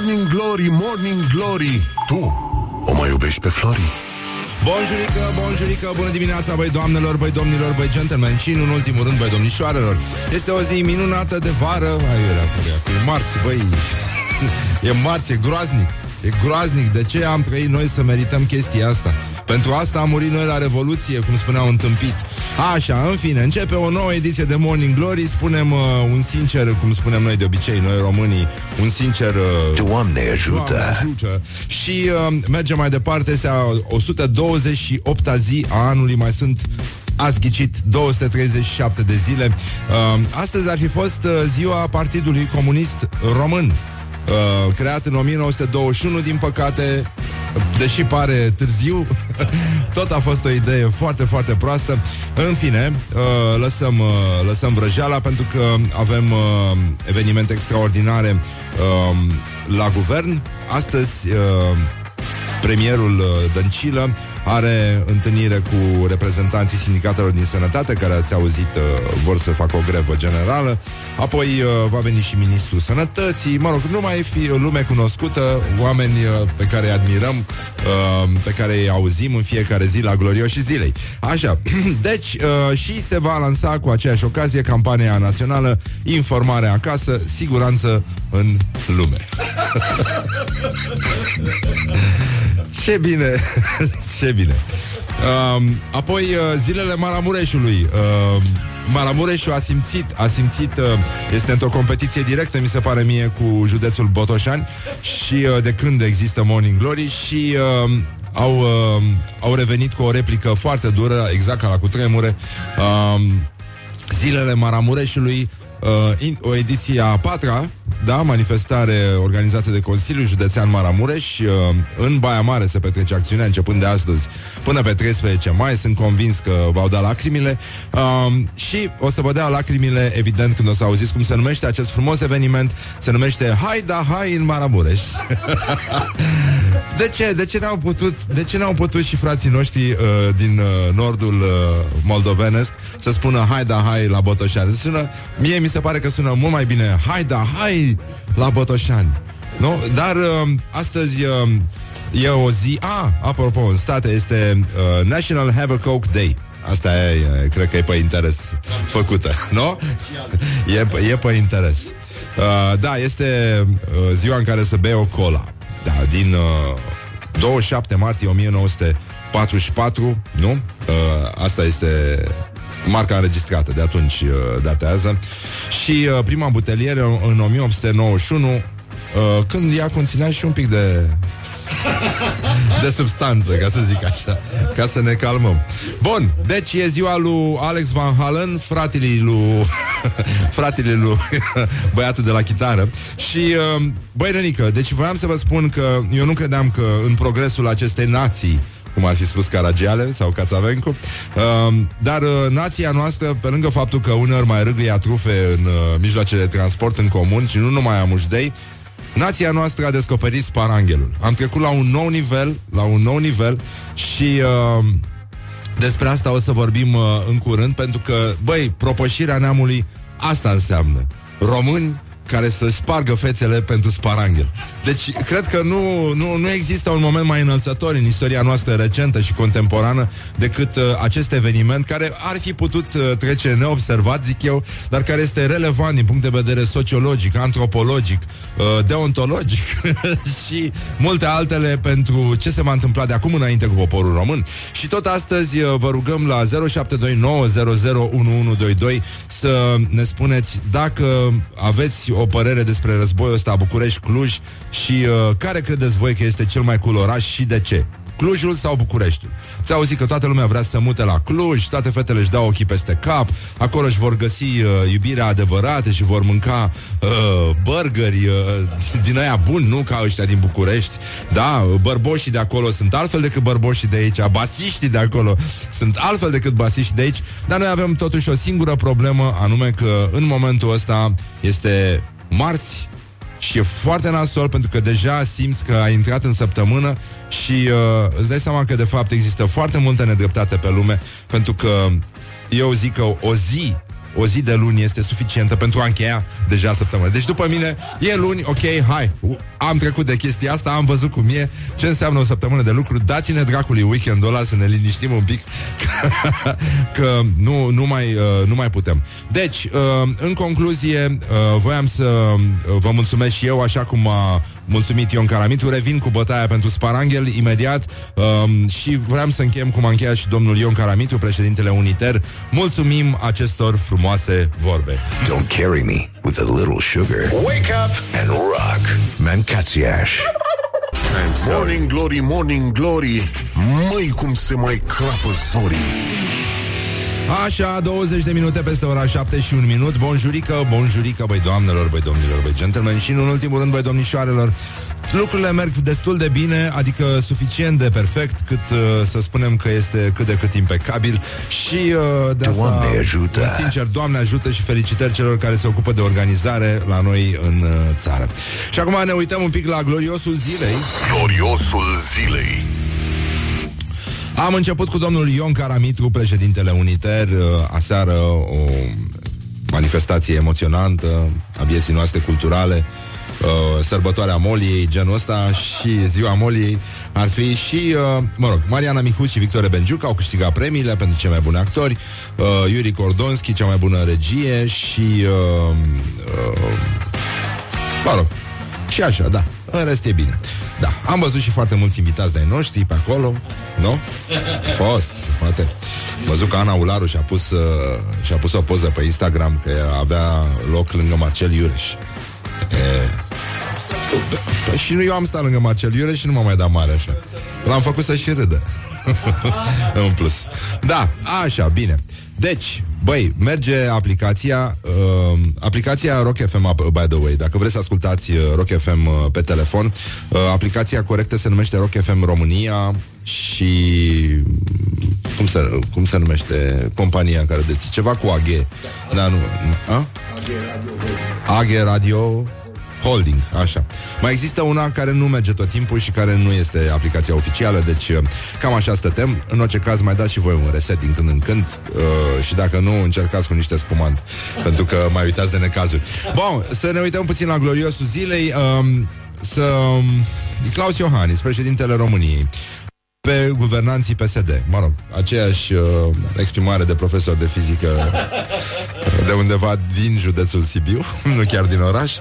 Morning Glory, Morning Glory Tu o mai iubești pe Flori? Bonjurică, bonjurică, bună dimineața, băi doamnelor, băi domnilor, băi gentlemen și, în ultimul rând, băi domnișoarelor. Este o zi minunată de vară. Ai, era, e marți, băi. e marți, e groaznic. E groaznic. De ce am trăit noi să merităm chestia asta? Pentru asta am murit noi la Revoluție, cum spuneau întâmpit. Așa, în fine, începe o nouă ediție de Morning Glory. Spunem uh, un sincer, cum spunem noi de obicei, noi românii, un sincer... Uh, Doamne ajută! Doamne ajută! Și uh, mergem mai departe, este a 128-a zi a anului, mai sunt Ați ghicit 237 de zile. Uh, astăzi ar fi fost uh, ziua Partidului Comunist Român. Uh, creat în 1921, din păcate, deși pare târziu, tot a fost o idee foarte, foarte proastă. În fine, uh, lăsăm, uh, lăsăm vrăjeala pentru că avem uh, evenimente extraordinare uh, la guvern. Astăzi uh, Premierul uh, Dăncilă are întâlnire cu reprezentanții sindicatelor din sănătate, care ați auzit uh, vor să facă o grevă generală. Apoi uh, va veni și ministrul sănătății. Mă rog, nu mai e fi lume cunoscută, oameni pe care îi admirăm, pe care îi auzim în fiecare zi la glorioși zilei. Așa, deci și se va lansa cu aceeași ocazie campania națională Informare acasă, siguranță în lume. Ce bine, ce bine. Uh, apoi uh, zilele Maramureșului. Uh, Maramureșul a simțit, a simțit, uh, este într-o competiție directă, mi se pare mie, cu județul Botoșani și uh, de când există Morning Glory și uh, au, uh, au revenit cu o replică foarte dură, exact ca la cutremure. Uh, zilele Maramureșului uh, o ediție a patra, da, manifestare organizată de Consiliul Județean Maramureș. Uh, în Baia Mare se petrece acțiunea începând de astăzi până pe 13 mai. Sunt convins că v-au dat lacrimile. Uh, și o să vă dea lacrimile, evident, când o să auziți cum se numește acest frumos eveniment. Se numește Hai da Hai în Maramureș. de ce? De ce n-au putut, de ce n-au putut și frații noștri uh, din uh, nordul uh, moldovenesc să spună Hai da Hai la Botoșani? Sună, mie mi se pare că sună mult mai bine Hai da Hai la Botoșani. Nu? Dar uh, astăzi uh, e o zi... Ah, apropo, în state este uh, National Have a Coke Day. Asta e, e, cred că e pe interes făcută, nu? E, e pe interes. Uh, da, este uh, ziua în care se bea o cola. Da, din uh, 27 martie 1944, nu? Uh, asta este marca înregistrată, de atunci uh, datează. Și uh, prima butelieră în 1891, uh, când ea conținea și un pic de de substanță, ca să zic așa, ca să ne calmăm. Bun, deci e ziua lui Alex Van Halen, fratele lui fratele lui băiatul de la chitară. Și uh, băi, Rănică, deci voiam să vă spun că eu nu credeam că în progresul acestei nații cum ar fi spus Caragiale sau Cațavencu. Uh, dar uh, nația noastră, pe lângă faptul că uneori mai râgâia trufe în uh, mijloacele de transport în comun și nu numai a mușdei, Nația noastră a descoperit sparanghelul. Am trecut la un nou nivel, la un nou nivel și uh, despre asta o să vorbim uh, în curând, pentru că, băi, propășirea neamului asta înseamnă. Români care să spargă fețele pentru sparanghel. Deci, cred că nu, nu, nu există un moment mai înălțător în istoria noastră recentă și contemporană decât uh, acest eveniment care ar fi putut uh, trece neobservat, zic eu, dar care este relevant din punct de vedere sociologic, antropologic, uh, deontologic și multe altele pentru ce se va întâmpla de acum înainte cu poporul român. Și tot astăzi uh, vă rugăm la 0729001122 să ne spuneți dacă aveți o părere despre războiul ăsta București-Cluj și uh, care credeți voi că este cel mai cool oraș și de ce? Clujul sau Bucureștiul. Ți auzit că toată lumea vrea să se mute la Cluj, toate fetele își dau ochii peste cap, acolo își vor găsi uh, iubirea adevărată și vor mânca uh, burgeri uh, din aia buni, nu ca ăștia din București. Da, bărboșii de acolo sunt altfel decât bărboșii de aici, basiștii de acolo sunt altfel decât basiștii de aici, dar noi avem totuși o singură problemă, anume că în momentul ăsta este marți și e foarte nasol pentru că deja simți că ai intrat în săptămână și uh, îți dai seama că de fapt există foarte multă nedreptate pe lume pentru că eu zic că o zi o zi de luni este suficientă pentru a încheia deja săptămâna. Deci după mine e luni, ok, hai, am trecut de chestia asta, am văzut cum e, ce înseamnă o săptămână de lucru. Dați-ne dracului weekendul ăla să ne liniștim un pic, că, că nu, nu, mai, uh, nu mai putem. Deci, uh, în concluzie, uh, voiam să uh, vă mulțumesc și eu, așa cum a mulțumit Ion Caramitu. Revin cu bătaia pentru Sparanghel imediat uh, și vreau să încheiem cum a încheiat și domnul Ion Caramitu, președintele Uniter. Mulțumim acestor frumoase vorbe. Don't carry me with a little sugar. Wake up and rock. Mancațiaș. Morning Glory, Morning Glory Măi cum se mai crapă zorii Așa, 20 de minute peste ora 7 și un minut. Bonjurică, bonjurică, băi doamnelor, băi domnilor, băi gentlemen Și în ultimul rând, băi domnișoarelor Lucrurile merg destul de bine, adică suficient de perfect Cât uh, să spunem că este cât de cât impecabil Și uh, de asta, Doamne ajută. Sincer, Doamne ajută și felicitări celor care se ocupă de organizare la noi în uh, țară. Și acum ne uităm un pic la gloriosul zilei. Gloriosul zilei Am început cu domnul Ion Caramitru, președintele Uniter, uh, aseară o manifestație emoționantă a vieții noastre culturale, uh, sărbătoarea Moliei, genul ăsta și ziua Moliei ar fi și, uh, mă rog, Mariana Micu și Victoria Benjuc au câștigat premiile pentru cei mai buni actori, uh, Yuri Kordonski, cea mai bună regie și, uh, uh, mă rog, și așa, da, în rest e bine. Da, am văzut și foarte mulți invitați de-ai noștri pe acolo, nu? Fost, se poate. Am văzut că Ana Ularu și-a pus, uh, și-a pus o poză pe Instagram că avea loc lângă Marcel Iureș. E... Păi și nu eu am stat lângă Marcel Iureș și nu m-am mai dat mare așa. L-am făcut să și râdă. în plus. Da, așa, bine. Deci, băi, merge aplicația uh, Aplicația Rock FM, uh, by the way Dacă vreți să ascultați uh, Rock FM uh, pe telefon uh, Aplicația corectă se numește Rock FM România Și Cum se, cum se numește Compania care deține Ceva cu AG da, nu, a? AG Radio Holding, așa. Mai există una care nu merge tot timpul și care nu este aplicația oficială, deci uh, cam așa stătem. În orice caz, mai dați și voi un reset din când în când uh, și dacă nu, încercați cu niște spumant, pentru că mai uitați de necazuri. Bun, să ne uităm puțin la gloriosul zilei. Uh, să... Um, Claus Iohannis, președintele României pe guvernanții PSD. Mă rog, aceeași uh, exprimare de profesor de fizică de undeva din județul Sibiu, nu chiar din oraș.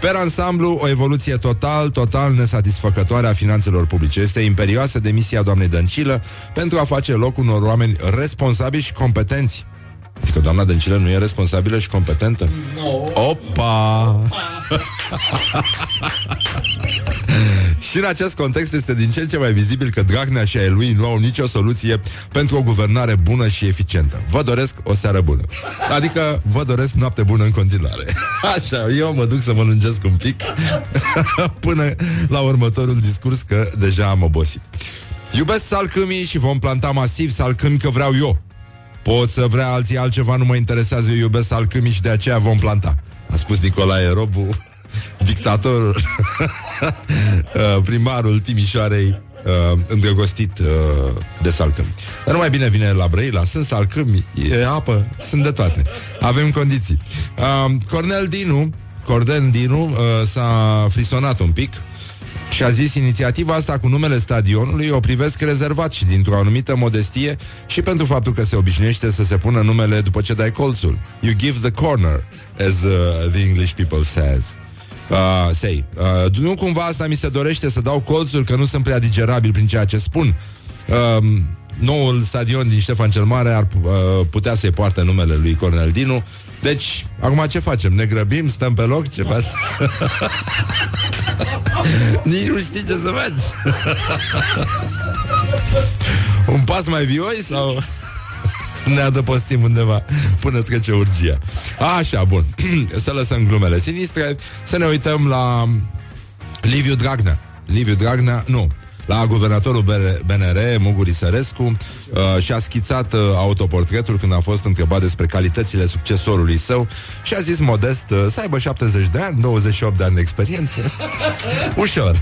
Per ansamblu, o evoluție total, total nesatisfăcătoare a finanțelor publice. Este imperioasă demisia doamnei Dăncilă pentru a face loc unor oameni responsabili și competenți. Adică doamna Dăncilă nu e responsabilă și competentă? No. Opa! și în acest context este din ce în ce mai vizibil că Dragnea și ai lui nu au nicio soluție pentru o guvernare bună și eficientă. Vă doresc o seară bună. Adică vă doresc noapte bună în continuare. Așa, eu mă duc să mă lungesc un pic până la următorul discurs că deja am obosit. Iubesc salcâmii și vom planta masiv salcâmi că vreau eu. Pot să vrea alții altceva, nu mă interesează, eu iubesc salcâmii și de aceea vom planta. A spus Nicolae Robu, dictatorul, uh, primarul Timișoarei, uh, îndrăgostit uh, de salcâmi. Dar nu mai bine vine la Brăila, sunt salcâmi, e apă, sunt de toate. Avem condiții. Uh, Cornel Dinu, Cornel Dinu uh, s-a frisonat un pic și a zis inițiativa asta cu numele stadionului o privesc rezervat și dintr-o anumită modestie și pentru faptul că se obișnuiește să se pună numele după ce dai colțul. You give the corner, as uh, the English people says. Uh, say, uh, nu cumva asta mi se dorește să dau colțul că nu sunt prea digerabil prin ceea ce spun. Uh, noul stadion din Ștefan cel Mare ar uh, putea să-i poarte numele lui Cornel Dinu. Deci, acum ce facem? Ne grăbim? Stăm pe loc? Ce faci? Nici nu știi ce să faci. Un pas mai vioi sau ne adăpostim undeva până trece urgia. Așa, bun. să lăsăm glumele sinistre, să ne uităm la Liviu Dragnea. Liviu Dragnea, nu, la guvernatorul BNR, Muguri Sărescu, uh, și-a schițat uh, autoportretul când a fost întrebat despre calitățile succesorului său și a zis modest uh, să aibă 70 de ani, 28 de ani de experiență. Ușor.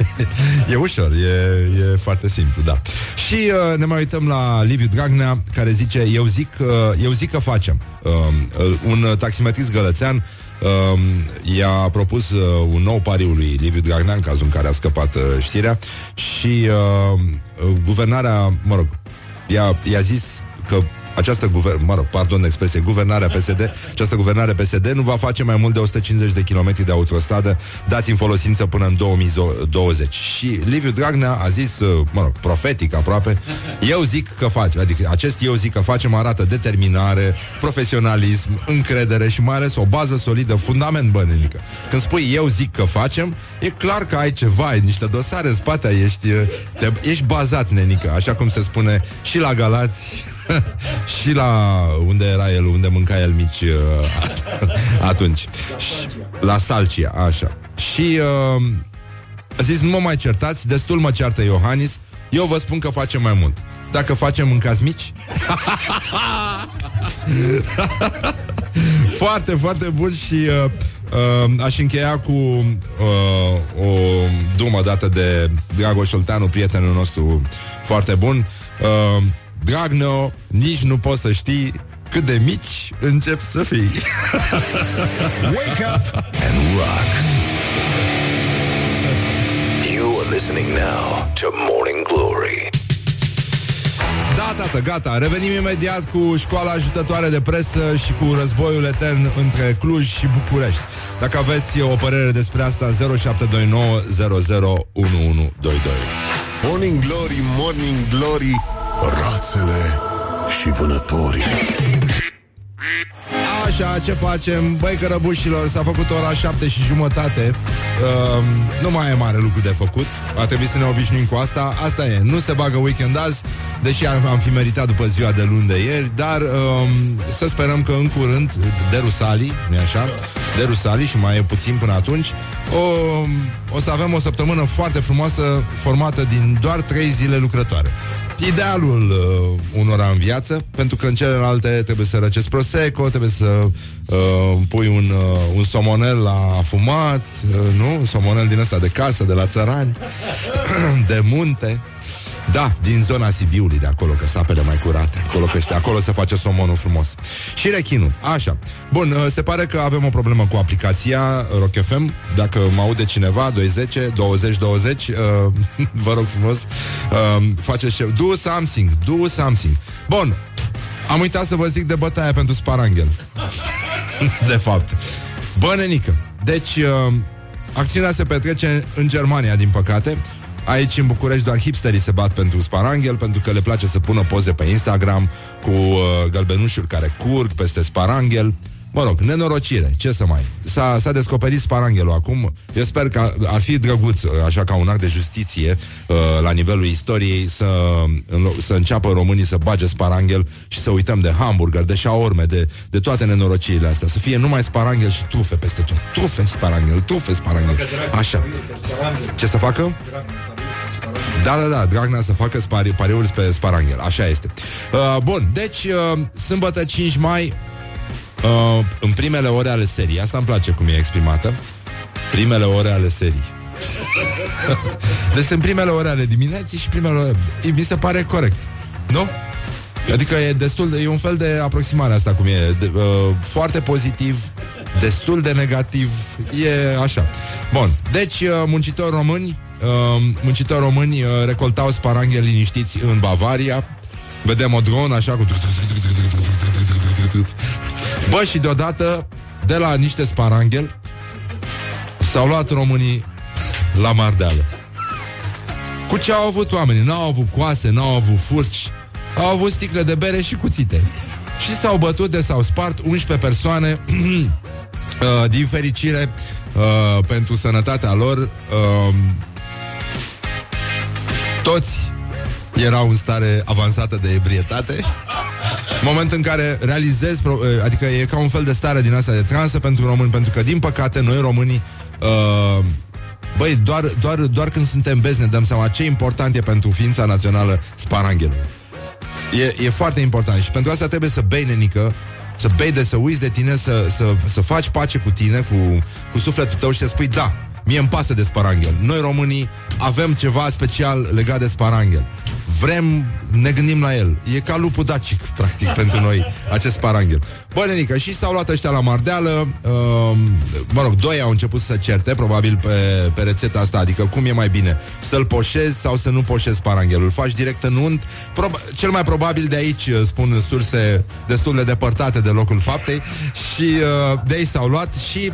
e ușor, e, e foarte simplu, da. Și uh, ne mai uităm la Liviu Dragnea, care zice, eu zic, uh, eu zic că facem. Uh, uh, un taximetrist gălățean uh, i-a propus uh, un nou pariu lui Liviu Dragnea, în cazul în care a scăpat uh, știrea, și uh, guvernarea, mă rog, i-a, i-a zis că această guvern, mă rog, pardon expresie, guvernarea PSD, această guvernare PSD nu va face mai mult de 150 de kilometri de autostradă dați în folosință până în 2020. Și Liviu Dragnea a zis, uh, mă rog, profetic aproape, eu zic că face, adică acest eu zic că facem arată determinare, profesionalism, încredere și mai ales o bază solidă, fundament bănenică. Când spui eu zic că facem, e clar că ai ceva, ai niște dosare în spate, ești, te, ești bazat, nenică, așa cum se spune și la Galați și la unde era el, unde mânca el mici uh, atunci. La Salcia, așa. Și uh, a zis, nu mă mai certați, destul mă ceartă Iohannis, eu vă spun că facem mai mult. Dacă facem mâncați mici? foarte, foarte bun și uh, uh, aș încheia cu uh, o dumă dată de Dragoș Olteanu, prietenul nostru foarte bun. Uh, Dragneo, nici nu poți să știi cât de mici încep să fii. Wake up and rock. You are listening now to Morning Glory. Da, tată, gata. Revenim imediat cu școala ajutătoare de presă și cu războiul etern între Cluj și București. Dacă aveți o părere despre asta, 0729 001122. Morning Glory, Morning Glory rațele și vânătorii. Așa, ce facem? Băi, cărăbușilor, s-a făcut ora șapte și jumătate. Uh, Nu mai e mare lucru de făcut. A trebuit să ne obișnuim cu asta. Asta e, nu se bagă weekend azi Deși am fi meritat după ziua de luni de ieri Dar uh, să sperăm că în curând De Rusali, nu așa? De Rusali și mai e puțin până atunci o, o să avem o săptămână foarte frumoasă Formată din doar trei zile lucrătoare. Idealul uh, unora în viață, pentru că în celelalte trebuie să răcești prosecco, trebuie să uh, pui un, uh, un somonel la fumat, uh, nu? Un somonel din ăsta de casă, de la țărani, de munte. Da, din zona Sibiului de acolo, că sapele mai curate. Acolo, că este, acolo se face somonul frumos. Și rechinul. Așa. Bun, uh, se pare că avem o problemă cu aplicația Rock FM. Dacă mă aude cineva, 210, 20, 20, uh, vă rog frumos, uh, faceți ce... Do something, do something. Bun, am uitat să vă zic de bătaia pentru Sparanghel. de fapt. Bă, nenică. Deci, uh, acțiunea se petrece în Germania, din păcate. Aici în București doar hipsterii se bat pentru sparanghel Pentru că le place să pună poze pe Instagram Cu uh, gălbenușuri care curg peste sparanghel Mă rog, nenorocire, ce să mai. S-a, s-a descoperit sparanghelul acum. Eu sper că ar fi drăguț Așa ca un act de justiție uh, La nivelul istoriei să, să înceapă românii să bage sparanghel Și să uităm de hamburger, de șaorme De, de toate nenorocirile astea. Să fie numai sparanghel și tufe peste tot. Tufe sparanghel, tufe sparanghel. Așa. Ce să facă? Da, da, da, Dragnea să facă spari, pariuri pe Sparanghel, așa este. Uh, bun, deci, uh, sâmbătă 5 mai, uh, în primele ore ale serii, asta îmi place cum e exprimată, primele ore ale serii. deci sunt primele ore ale dimineții și primele ore... Mi se pare corect, nu? Adică e destul de, e un fel de aproximare asta cum e, de, uh, foarte pozitiv, destul de negativ, e așa. Bun, deci uh, muncitori români uh, muncitori români uh, recoltau sparanghel liniștiți în Bavaria. Vedem o dronă așa cu... Bă, și deodată, de la niște sparanghel, s-au luat românii la mardeală. Cu ce au avut oamenii? N-au avut coase, n-au avut furci, au avut sticle de bere și cuțite. Și s-au bătut de s-au spart 11 persoane uh, din fericire uh, pentru sănătatea lor. Uh, toți erau în stare avansată de ebrietate. Moment în care realizez, eh, adică e ca un fel de stare din asta de transă pentru români, pentru că, din păcate, noi românii uh, Băi, doar, doar, doar când suntem bezi ne dăm seama ce important e pentru ființa națională sparanghelul. E, e foarte important și pentru asta trebuie să bei, nenică, să bei de, să uiți de tine, să, să, să faci pace cu tine, cu, cu sufletul tău și să spui, da, Mie îmi pasă de sparanghel. Noi românii avem ceva special legat de sparanghel. Vrem, ne gândim la el. E ca lupul dacic, practic, pentru noi, acest paranghel. Bă, nenică, și s-au luat ăștia la mardeală. Uh, mă rog, doi au început să certe, probabil pe, pe rețeta asta, adică cum e mai bine, să-l poșezi sau să nu poșezi paranghelul. Faci direct în unt. Prob- cel mai probabil de aici, uh, spun surse destul de depărtate de locul faptei. Și uh, de aici s-au luat și...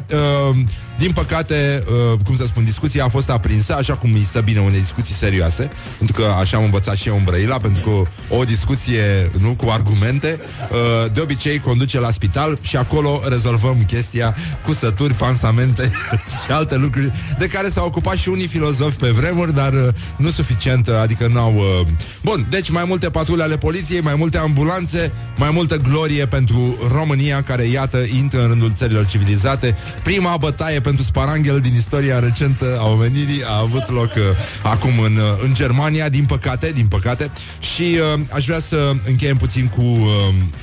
Uh, din păcate, uh, cum să spun, discuția a fost aprinsă, așa cum îi stă bine unei discuții serioase, pentru că așa am învățat și eu în Brăila, pentru că o discuție nu cu argumente, uh, de obicei conduce la spital și acolo rezolvăm chestia cu sături, pansamente și alte lucruri de care s-au ocupat și unii filozofi pe vremuri, dar uh, nu suficient, adică n-au... Uh... Bun, deci mai multe patrule ale poliției, mai multe ambulanțe, mai multă glorie pentru România, care, iată, intră în rândul țărilor civilizate. Prima bătaie pentru sparanghel din istoria recentă a omenirii a avut loc uh, acum în, uh, în Germania, din păcate, din păcate. Și uh, aș vrea să încheiem puțin cu uh,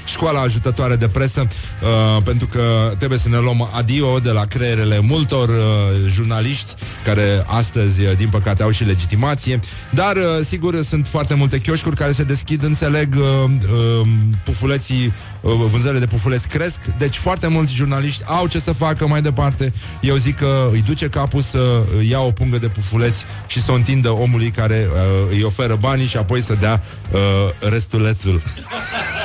școala ajutătoare de presă, uh, pentru că trebuie să ne luăm adio de la creierele multor uh, jurnaliști care astăzi, uh, din păcate, au și legitimație. Dar, uh, sigur, sunt foarte multe chioșcuri care se deschid, înțeleg, uh, uh, pufuleții, uh, vânzările de pufuleți cresc, deci foarte mulți jurnaliști au ce să facă mai departe. Eu eu zic că îi duce capul să ia o pungă de pufuleți și să o întindă omului care uh, îi oferă banii și apoi să dea uh, restulețul.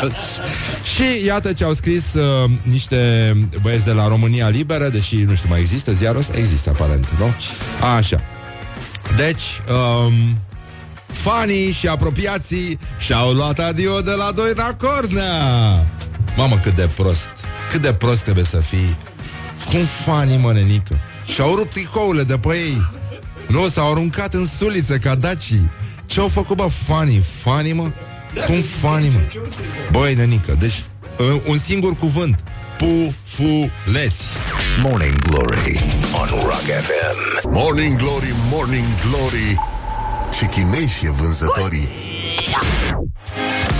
și iată ce au scris uh, niște băieți de la România Liberă, deși nu știu, mai există ziarul ăsta? Există, aparent, nu? Așa. Deci, um, fanii și apropiații și-au luat adio de la doi la cornea. Mamă, cât de prost. Cât de prost trebuie să fii cum fanii, mă, nenică? Și-au rupt tricourile de pe ei. Nu, s-au aruncat în sulițe ca dacii. Ce-au făcut, bă, fanii? Fanii, mă? Cum fanii, mă? Băi, nenică, deci un singur cuvânt. Pufuleți. Morning Glory on Rock FM. Morning Glory, Morning Glory. Ce chinezi e vânzătorii.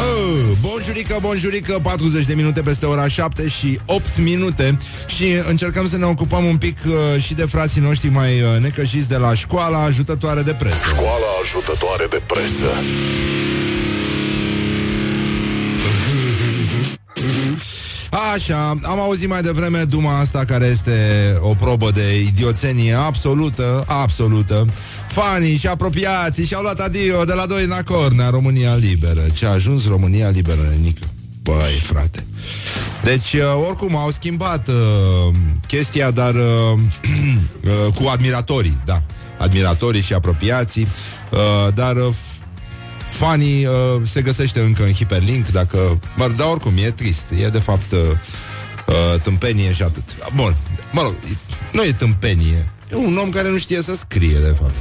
Oh, bonjurică, bonjurică 40 de minute peste ora 7 și 8 minute Și încercăm să ne ocupăm un pic uh, Și de frații noștri mai uh, necăjiți De la școala ajutătoare de presă. Școala ajutătoare de presă Așa, am auzit mai devreme Duma asta care este o probă de idioțenie absolută, absolută. Fanii și apropiații și-au luat adio de la doi în Cornea, România liberă. Ce a ajuns România liberă, nenică. Băi, frate. Deci, uh, oricum, au schimbat uh, chestia, dar uh, uh, cu admiratorii, da. Admiratorii și apropiații, uh, dar uh, Fanii uh, se găsește încă în hiperlink Dacă... Mă, dar oricum, e trist. E de fapt uh, uh, tâmpenie și atât. Bun, mă rog Nu e tâmpenie. E un om care nu știe să scrie, de fapt.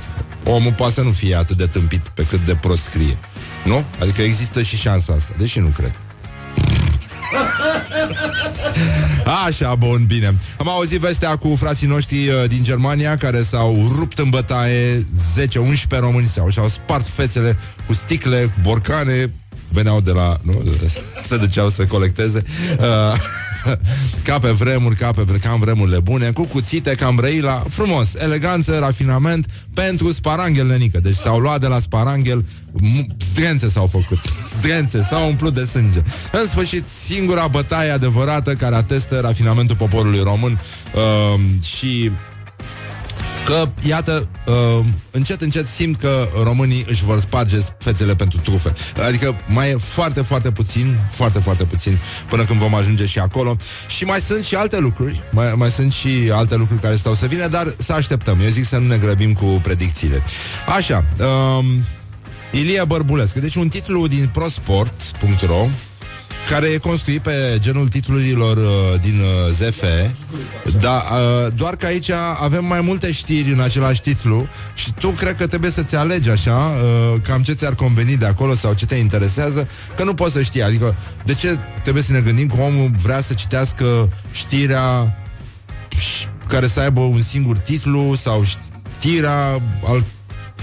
Omul poate să nu fie atât de tâmpit Pe cât de prost scrie. Nu? Adică există și șansa asta Deși nu cred Așa, bun, bine. Am auzit vestea cu frații noștri uh, din Germania Care s-au rupt în bătaie 10-11 români sau și-au spart fețele cu sticle, borcane Veneau de la... Nu? Se duceau să colecteze. Uh, Ca pe vremuri, ca pe ca în vremurile bune Cu cuțite, cam la Frumos, eleganță, rafinament Pentru sparanghel nenică. Deci s-au luat de la sparanghel Zdrențe s-au făcut. Zdrențe, s-au umplut de sânge. În sfârșit, singura bătaie adevărată Care atestă rafinamentul poporului român uh, Și Că, iată, uh, încet, încet simt că românii își vor sparge fețele pentru trufe. Adică mai e foarte, foarte puțin, foarte, foarte puțin până când vom ajunge și acolo. Și mai sunt și alte lucruri, mai, mai sunt și alte lucruri care stau să vină, dar să așteptăm. Eu zic să nu ne grăbim cu predicțiile. Așa, um, Ilie Bărbulescu. Deci un titlu din prosport.ro care e construit pe genul titlurilor uh, din uh, ZF, dar uh, doar că aici avem mai multe știri în același titlu și tu cred că trebuie să-ți alegi așa uh, cam ce ți-ar conveni de acolo sau ce te interesează, că nu poți să știi. Adică, de ce trebuie să ne gândim că omul vrea să citească știrea care să aibă un singur titlu sau știrea al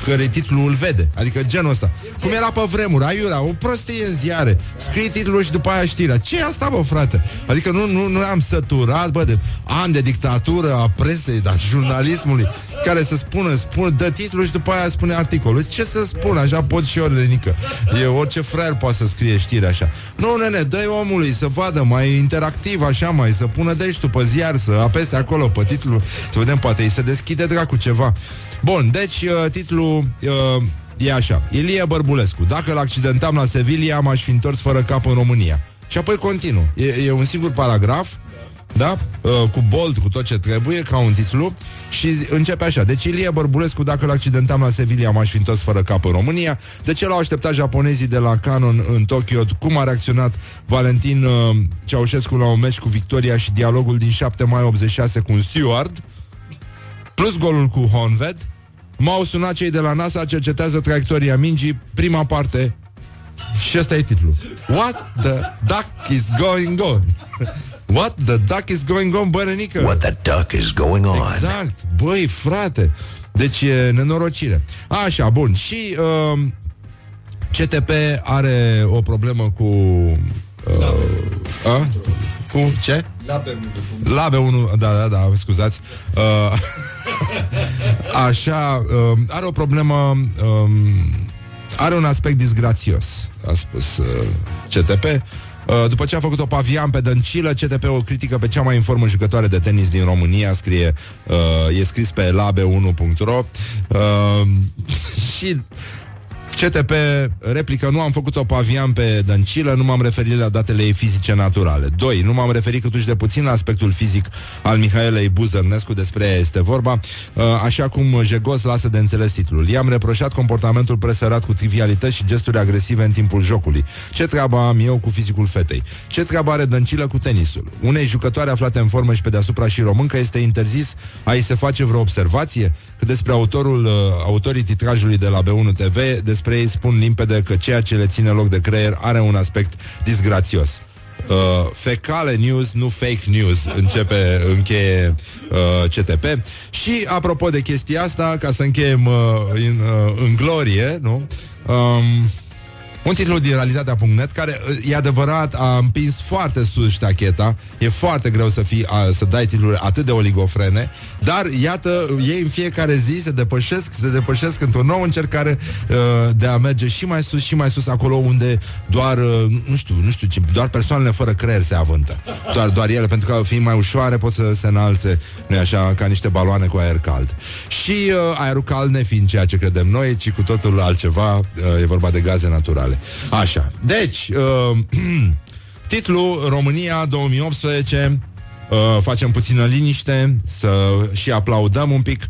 care titlul îl vede. Adică genul ăsta. Cum era pe vremuri, aiurea, o prostie în ziare. Scrie titlul și după aia știrea. Ce e asta, bă, frate? Adică nu, nu, nu am săturat, bă, de ani de dictatură a presei, dar jurnalismului. care să spună, spune, dă titlul și după aia spune articolul. Ce să spun, așa pot și eu, Lenică. E orice fraier poate să scrie știri așa. Nu, nene, dă omului să vadă mai interactiv, așa, mai să pună de tu pe ziar, să apese acolo pe titlul, să vedem, poate îi se deschide dracu ceva. Bun, deci uh, titlul uh, e așa. Ilie Bărbulescu. Dacă l-accidentam la Sevilla, m-aș fi întors fără cap în România. Și apoi continuu. E, e un singur paragraf da? Uh, cu bold, cu tot ce trebuie, ca un titlu și începe așa. Deci Ilie Bărbulescu, dacă l-accidentam la Sevilla, m-aș fi întors fără cap în România. De ce l-au așteptat japonezii de la Canon în Tokyo? Cum a reacționat Valentin uh, Ceaușescu la un meci cu Victoria și dialogul din 7 mai 86 cu un steward? Plus golul cu Honved. M-au sunat cei de la NASA, cercetează traiectoria mingii, prima parte și ăsta e titlul. What the duck is going on? What the duck is going on, bărănică? What the duck is going on? Exact, băi, frate. Deci e nenorocire. Așa, bun. Și uh, CTP are o problemă cu... Uh, a? Cu ce? Labe 1. Labe 1, da, da, da, scuzați. Uh, așa, uh, are o problemă... Um, are un aspect disgrațios, a spus uh, CTP. Uh, după ce a făcut o pavian pe dăncilă, CTP o critică pe cea mai informă jucătoare de tenis din România, scrie, uh, e scris pe labe1.ro uh, și CTP replică, nu am făcut o pavian pe Dăncilă, nu m-am referit la datele ei fizice naturale. 2. Nu m-am referit câtuși de puțin la aspectul fizic al Mihaelei Buzărnescu, despre ea este vorba, uh, așa cum Jegos lasă de înțeles titlul. I-am reproșat comportamentul presărat cu trivialități și gesturi agresive în timpul jocului. Ce treabă am eu cu fizicul fetei? Ce treabă are Dăncilă cu tenisul? Unei jucătoare aflate în formă și pe deasupra și româncă este interzis a se face vreo observație? Că despre autorul, uh, autorii titrajului de la B1 TV, despre despre ei spun limpede că ceea ce le ține loc de creier are un aspect disgrațios. Uh, fecale news, nu fake news Începe, încheie uh, CTP Și apropo de chestia asta Ca să încheiem uh, în, uh, în glorie nu? Um, un titlu din realitatea.net care, e adevărat, a împins foarte sus ștacheta. E foarte greu să fii, a, să dai titluri atât de oligofrene, dar iată, ei în fiecare zi se depășesc, se depășesc într-o nouă încercare uh, de a merge și mai sus și mai sus acolo unde doar, uh, nu știu, nu știu, doar persoanele fără creier se avântă. Doar, doar ele, pentru că fiind mai ușoare pot să se înalțe, nu așa, ca niște baloane cu aer cald. Și uh, aerul cald nefiind ceea ce credem noi, ci cu totul altceva, uh, e vorba de gaze naturale tale. Așa. Deci, uh, titlul România 2018 uh, facem puțină liniște, să și aplaudăm un pic.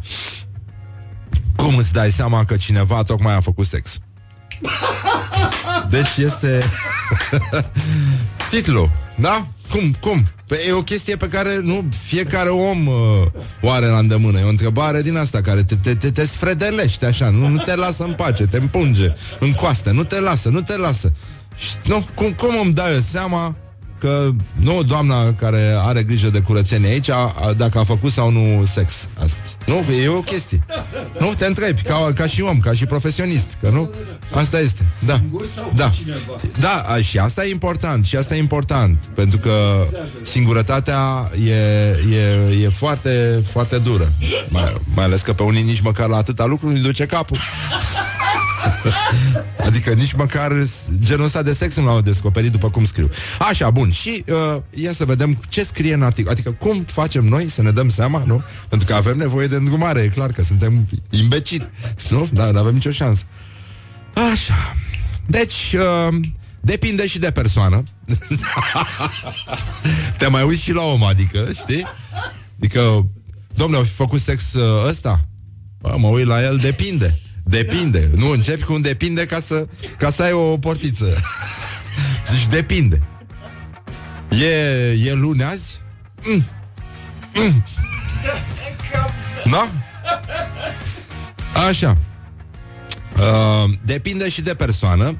Cum îți dai seama că cineva tocmai a făcut sex? Deci este titlul, da? Cum, cum? Păi e o chestie pe care nu fiecare om uh, o are la îndemână. E o întrebare din asta care te, te, te, te sfredelește așa, nu, nu te lasă în pace, te împunge în coastă, nu te lasă, nu te lasă. Și, nu, cum, cum îmi dai seama că nu doamna care are grijă de curățenie aici, a, a, dacă a făcut sau nu sex. Asta. Nu, e o chestie. Nu, te întrebi, ca, ca și om, ca și profesionist, că nu? Asta este. Da. Da. Da, a, și asta e important, și asta e important, pentru că singurătatea e, e, e foarte, foarte dură. Mai, mai ales că pe unii nici măcar la atâta lucru nu duce capul. adică nici măcar genul ăsta de sex nu l-au descoperit după cum scriu. Așa, bun. Și uh, ia să vedem ce scrie în articol. Adică cum facem noi să ne dăm seama, nu? Pentru că avem nevoie de îndrumare, e clar că suntem imbecili. Nu? Da, nu avem nicio șansă. Așa. Deci, uh, depinde și de persoană. Te mai uiți și la om, adică, știi? Adică, domnule, au fi făcut sex uh, ăsta? Bă, mă uit la el, depinde. Depinde. Nu începi cu un depinde ca să, ca să ai o portiță. Deci depinde. E, e luni azi? Mm. Mm. Da? Așa. Uh, depinde și de persoană,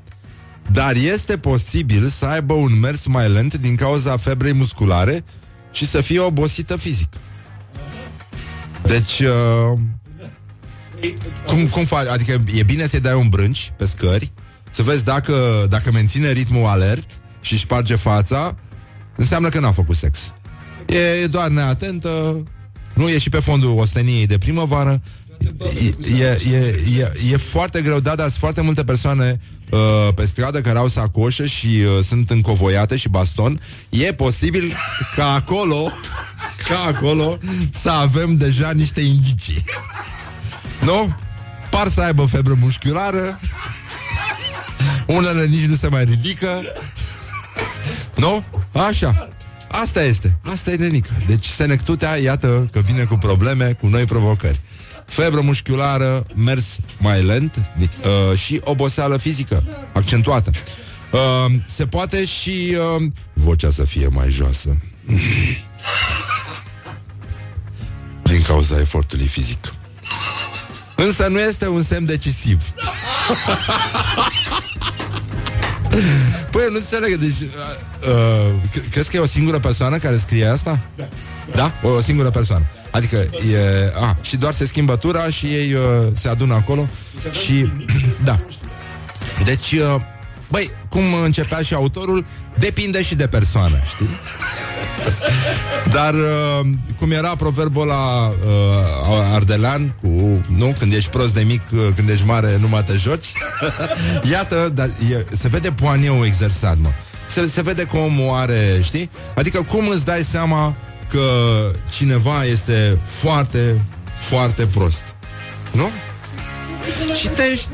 dar este posibil să aibă un mers mai lent din cauza febrei musculare și să fie obosită fizic. Deci, uh, cum, cum faci? Adică e bine să-i dai un brânci pe scări, să vezi dacă, dacă menține ritmul alert și își sparge fața, înseamnă că n-a făcut sex. E doar neatentă, nu e și pe fondul osteniei de primăvară, e, e, e, e foarte greu, da, dar sunt foarte multe persoane uh, pe stradă care au sacoșă și uh, sunt încovoiate și baston. E posibil ca acolo, ca acolo, să avem deja niște indicii. Nu? Par să aibă febră musculară, unele nici nu se mai ridică. Nu? Așa. Asta este. Asta e nenica. Deci senectutea, iată că vine cu probleme, cu noi provocări. Febră musculară, mers mai lent uh, și oboseală fizică accentuată. Uh, se poate și uh, vocea să fie mai joasă. Din cauza efortului fizic. Însă nu este un semn decisiv. Păi, nu înțeleg, deci uh, uh, Crezi că e o singură persoană care scrie asta? Da Da? O, o singură persoană Adică e... A, și doar se schimbă tura și ei uh, se adună acolo Și... da Deci... Uh, Băi, cum începea și autorul, depinde și de persoană, știi? Dar uh, cum era proverbul la uh, ardelean cu, nu, când ești prost de mic, uh, când ești mare, nu mai te joci. Iată, dar e, se vede poanieu exersat, mă. Se, se vede că omul are, știi? Adică cum îți dai seama că cineva este foarte, foarte prost. Nu? Citești,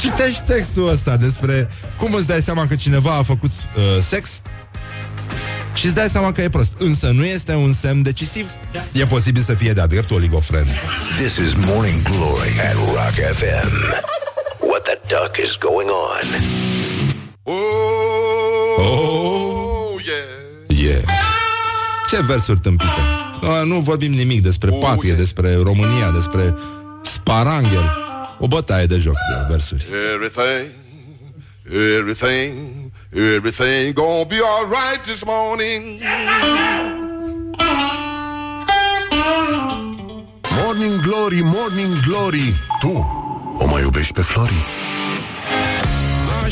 citești textul ăsta despre cum îți dai seama că cineva a făcut uh, sex și îți dai seama că e prost. Însă nu este un semn decisiv. E posibil să fie de-a dreptul oligofren. This is Morning Glory at Rock FM. What the duck is going on? Oh, oh yeah. yeah. Ce versuri tâmpite. Nu vorbim nimic despre oh, patrie, yeah. despre România, despre sparanghel. O bătaie de joc de versuri. Everything, everything, everything gonna be alright this morning. Morning Glory, Morning Glory, tu o mai iubești pe Flori?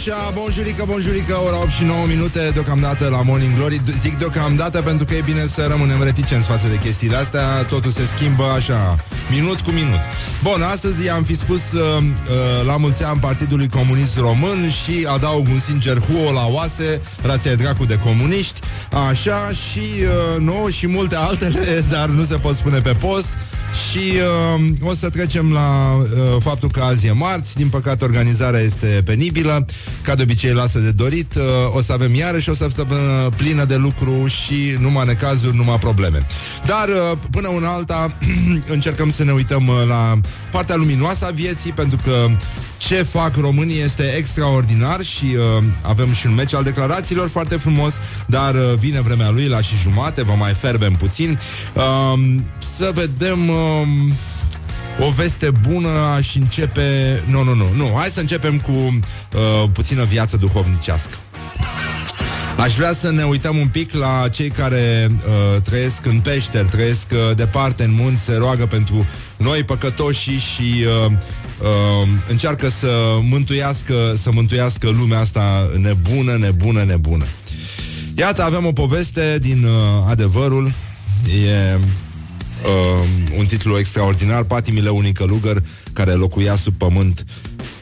Așa, bonjurică, bonjurică, ora 8 și 9 minute deocamdată la Morning Glory. Zic deocamdată pentru că e bine să rămânem reticenți față de chestiile astea. Totul se schimbă așa, minut cu minut. Bun, astăzi am fi spus uh, uh, la mulți ani Partidului Comunist Român și adaug un sincer huo la oase, rația dracu de comuniști, așa, și uh, nou și multe altele, dar nu se pot spune pe post. Și uh, o să trecem la uh, faptul că azi e marți, din păcate organizarea este penibilă, ca de obicei lasă de dorit, uh, o să avem iarăși o săptămână plină de lucru și numai necazuri, numai probleme. Dar uh, până una alta încercăm să ne uităm uh, la partea luminoasă a vieții, pentru că ce fac românii este extraordinar și uh, avem și un meci al declarațiilor foarte frumos, dar uh, vine vremea lui la și jumate, vă mai ferbem puțin. Uh, să vedem... Uh, o veste bună aș începe... Nu, nu, nu, nu. Hai să începem cu uh, puțină viață duhovnicească. Aș vrea să ne uităm un pic la cei care uh, trăiesc în peșteri, trăiesc uh, departe în munți, se roagă pentru noi păcătoși și uh, uh, încearcă să mântuiască, să mântuiască lumea asta nebună, nebună, nebună. Iată, avem o poveste din uh, adevărul. E uh, un titlu extraordinar, Patimile unui călugăr care locuia sub pământ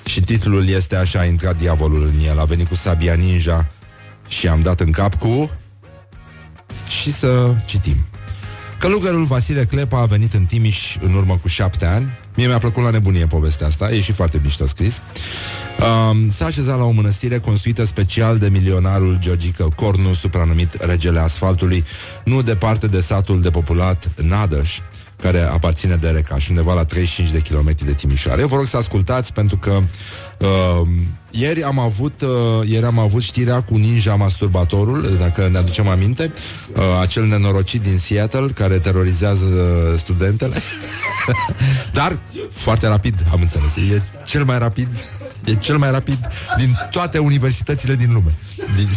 și titlul este așa, a intrat diavolul în el, a venit cu sabia ninja și am dat în cap cu... Și să citim. Călugărul Vasile Clepa a venit în Timiș în urmă cu șapte ani. Mie mi-a plăcut la nebunie povestea asta, e și foarte mișto scris. Um, s-a așezat la o mănăstire construită special de milionarul Georgică Cornu, supranumit Regele Asfaltului, nu departe de satul depoplat Nadăș, care aparține de Recaș, undeva la 35 de kilometri de Timișoara. Eu vă rog să ascultați pentru că uh, ieri am avut uh, ieri am avut știrea cu ninja masturbatorul, dacă ne aducem aminte, uh, acel nenorocit din Seattle care terorizează uh, studentele. Dar foarte rapid, am înțeles. E cel mai rapid, e cel mai rapid din toate universitățile din lume. Din...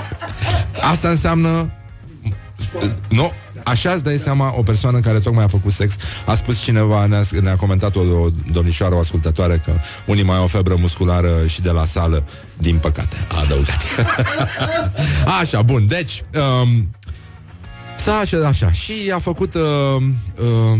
Asta înseamnă nu, așa îți dai seama o persoană care tocmai a făcut sex. A spus cineva, ne-a, ne-a comentat o, o domnișoară, o ascultătoare, că unii mai au o febră musculară și de la sală, din păcate, a adăugat. așa, bun, deci... Um, S-a așa, așa. Și a făcut uh, uh,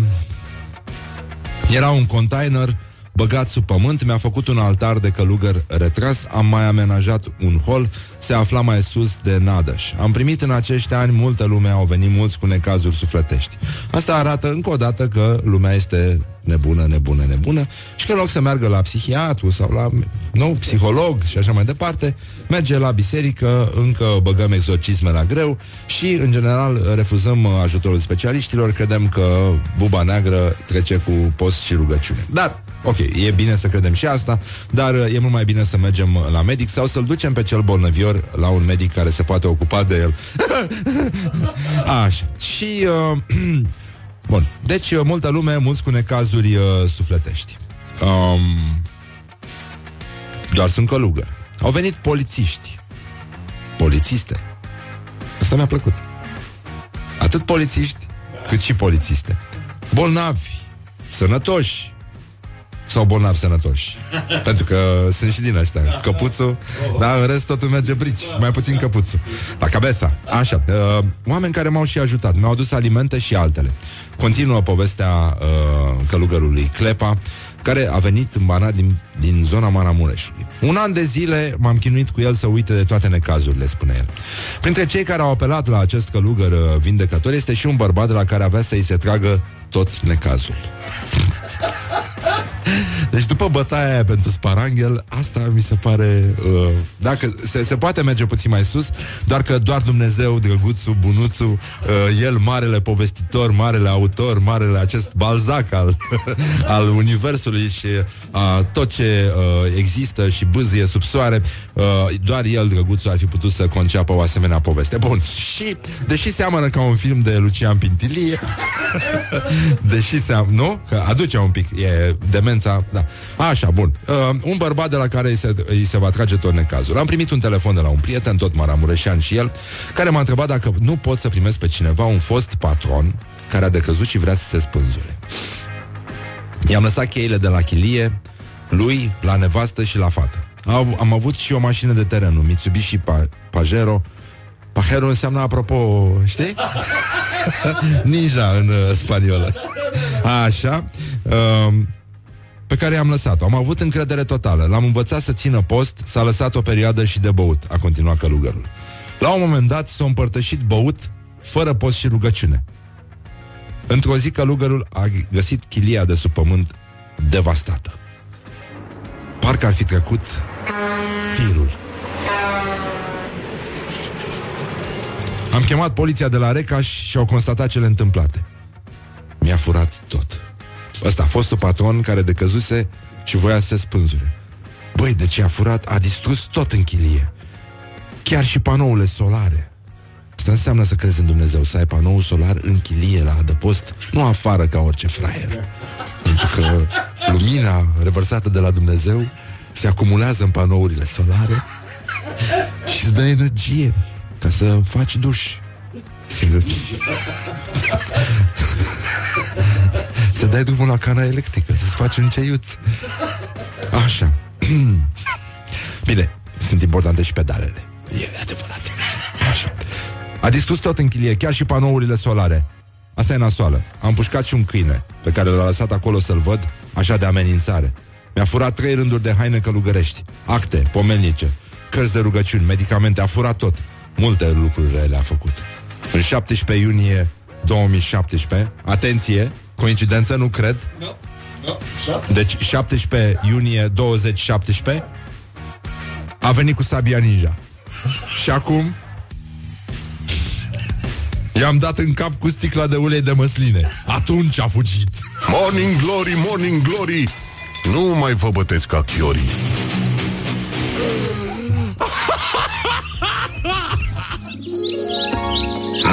Era un container băgat sub pământ, mi-a făcut un altar de călugăr retras, am mai amenajat un hol, se afla mai sus de Nadăș. Am primit în acești ani multă lume, au venit mulți cu necazuri sufletești. Asta arată încă o dată că lumea este nebună, nebună, nebună și că în loc să meargă la psihiatru sau la nou psiholog și așa mai departe, merge la biserică, încă băgăm exorcisme la greu și, în general, refuzăm ajutorul specialiștilor, credem că buba neagră trece cu post și rugăciune. Dar Ok, e bine să credem și asta, dar e mult mai bine să mergem la medic sau să-l ducem pe cel bolnăvior la un medic care se poate ocupa de el. Așa. Și... Uh, bun. Deci, uh, multă lume, mulți cu necazuri uh, sufletești. Um, doar sunt călugări. Au venit polițiști. Polițiste. Asta mi-a plăcut. Atât polițiști, cât și polițiste. Bolnavi, sănătoși, sau bolnavi sănătoși. Pentru că sunt și din ăștia. Căpuțul, dar în rest totul merge brici. Mai puțin căpuțul. La cabeza. Așa. Uh, oameni care m-au și ajutat. Mi-au adus alimente și altele. Continuă povestea uh, călugărului Clepa, care a venit în Banat din, din zona Maramureșului. Un an de zile m-am chinuit cu el să uite de toate necazurile, spune el. Printre cei care au apelat la acest călugăr uh, vindecător este și un bărbat de la care avea să-i se tragă tot necazul. Deci după bătaia aia pentru Sparanghel, asta mi se pare... Uh, dacă se, se poate merge puțin mai sus, doar că doar Dumnezeu, drăguțul, bunuțul, uh, el, marele povestitor, marele autor, marele acest balzac al, al universului și uh, tot ce uh, există și bâzie sub soare, uh, doar el, drăguțul, ar fi putut să conceapă o asemenea poveste. Bun, și deși seamănă ca un film de Lucian Pintilie, deși seamănă, nu? Că aduce un pic, e demența, da. Așa, bun. Uh, un bărbat de la care îi se, îi se va trage tot necazul. Am primit un telefon de la un prieten, tot maramureșean și el, care m-a întrebat dacă nu pot să primesc pe cineva un fost patron care a decăzut și vrea să se spânzure. I-am lăsat cheile de la chilie, lui, la nevastă și la fată. Am, am avut și o mașină de teren, un Mitsubishi pa- Pajero. Pajero înseamnă, apropo, știi? Ninja în uh, spaniolă. Așa. Uh, pe care i-am lăsat-o. Am avut încredere totală. L-am învățat să țină post, s-a lăsat o perioadă și de băut, a continuat călugărul. La un moment dat s-a împărtășit băut, fără post și rugăciune. Într-o zi călugărul a găsit chilia de sub pământ devastată. Parcă ar fi trecut tirul. Am chemat poliția de la Recaș și au constatat cele întâmplate. Mi-a furat tot. Ăsta a fost un patron care decăzuse și voia să se spânzure. Băi, de ce a furat? A distrus tot în chilie. Chiar și panourile solare. Asta înseamnă să crezi în Dumnezeu, să ai panou solar în chilie la adăpost, nu afară ca orice fraier. Pentru că lumina revărsată de la Dumnezeu se acumulează în panourile solare și îți dă energie ca să faci duș. Să dai drumul la cana electrică Să-ți faci un ceiuț. Așa. Bine, sunt importante și pedalele. E adevărat. Așa. A distrus tot în chilie, chiar și panourile solare. Asta e nasoală. Am pușcat și un câine Pe care l-a lăsat acolo să-l văd Așa de amenințare. Mi-a furat trei rânduri de haine călugărești Acte, pomelnice Cărți de rugăciuni, medicamente, a furat tot Multe lucruri le-a făcut În 17 iunie 2017 Atenție, Coincidență? Nu cred. No. No. Deci 17 iunie 2017 a venit cu sabia ninja. Și acum I-am dat în cap cu sticla de ulei de măsline. Atunci a fugit. Morning glory, morning glory. Nu mai vă bătesc ca chiorii.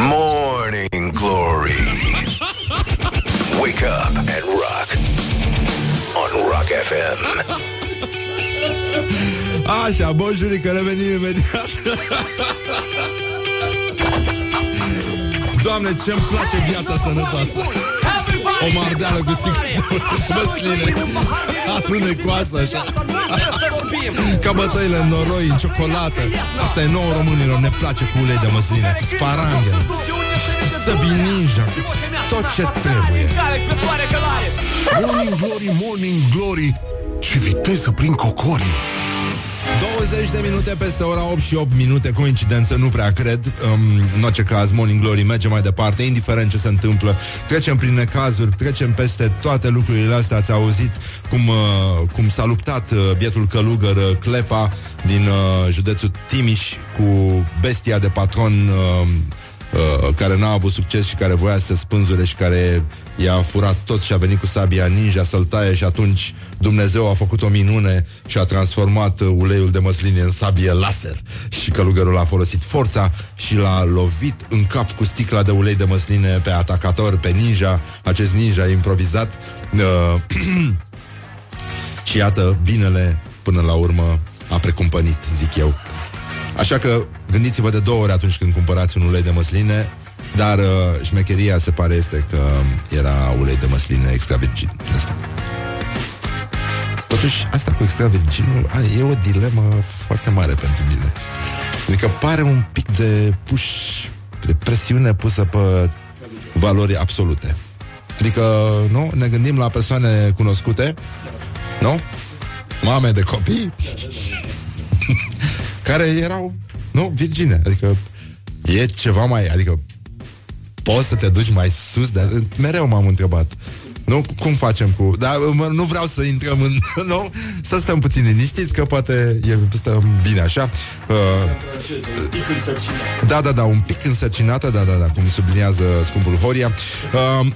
morning glory. Wake up and rock. On Rock FM. Așa, bonjurică, revenim imediat. Doamne, ce-mi place viața sănătoasă. O mardeală cu măsline Alunecoasă așa Ca bătăile în noroi, în ciocolată. Asta e nouă românilor, ne place cu ulei de măsline Cu sparanghel. Săbi Ninja. Tot ce trebuie. Morning Glory, Morning Glory. Ce viteză prin cocorii 20 de minute peste ora 8 și 8 minute, coincidență, nu prea cred. Um, în orice caz, Morning Glory merge mai departe, indiferent ce se întâmplă. Trecem prin necazuri, trecem peste toate lucrurile astea. Ați auzit cum, uh, cum s-a luptat uh, bietul călugăr uh, Clepa din uh, județul Timiș cu bestia de patron uh, uh, care n-a avut succes și care voia să se spânzure și care i-a furat tot și a venit cu sabia ninja să-l taie și atunci Dumnezeu a făcut o minune și a transformat uleiul de măsline în sabie laser și călugărul a folosit forța și l-a lovit în cap cu sticla de ulei de măsline pe atacator, pe ninja, acest ninja improvizat uh, și iată, binele până la urmă a precumpănit, zic eu. Așa că gândiți-vă de două ori atunci când cumpărați un ulei de măsline dar uh, șmecheria se pare este că era ulei de măsline extra virgin. Asta. Totuși, asta cu extra virginul e o dilemă foarte mare pentru mine. Adică pare un pic de puș, de presiune pusă pe valori absolute. Adică, nu? Ne gândim la persoane cunoscute, nu? Mame de copii care erau, nu, virgine. Adică e ceva mai, adică poți să te duci mai sus? Dar mereu m-am întrebat. Nu? Cum facem cu... Dar mă, nu vreau să intrăm în... Nu? Să stăm puțin liniștiți, că poate e, stăm bine așa. Uh, un pic însărcinată. Da, da, da, un pic însărcinată, da, da, da, cum subliniază scumpul Horia. Uh,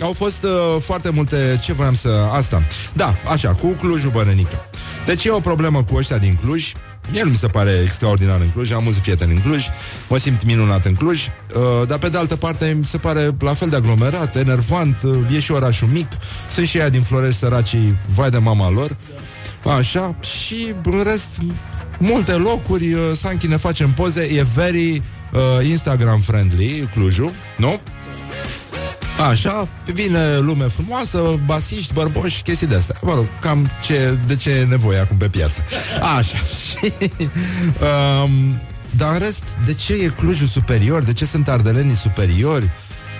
au fost uh, foarte multe... Ce vreau să... Asta. Da, așa, cu Clujul Bănănică. Deci e o problemă cu ăștia din Cluj el mi se pare extraordinar în Cluj, am mulți prieteni în Cluj, mă simt minunat în Cluj, uh, dar pe de altă parte mi se pare la fel de aglomerat, enervant, uh, e și orașul mic, sunt și ea din Florești săracii, vai de mama lor, așa, și în rest multe locuri, uh, Sanchi ne facem poze, e very uh, Instagram friendly Clujul, nu? Așa, vine lume frumoasă, basiști, bărboși, chestii de astea. Mă rog, cam ce, de ce e nevoie acum pe piață. Așa. um, dar în rest, de ce e Clujul superior? De ce sunt ardelenii superiori?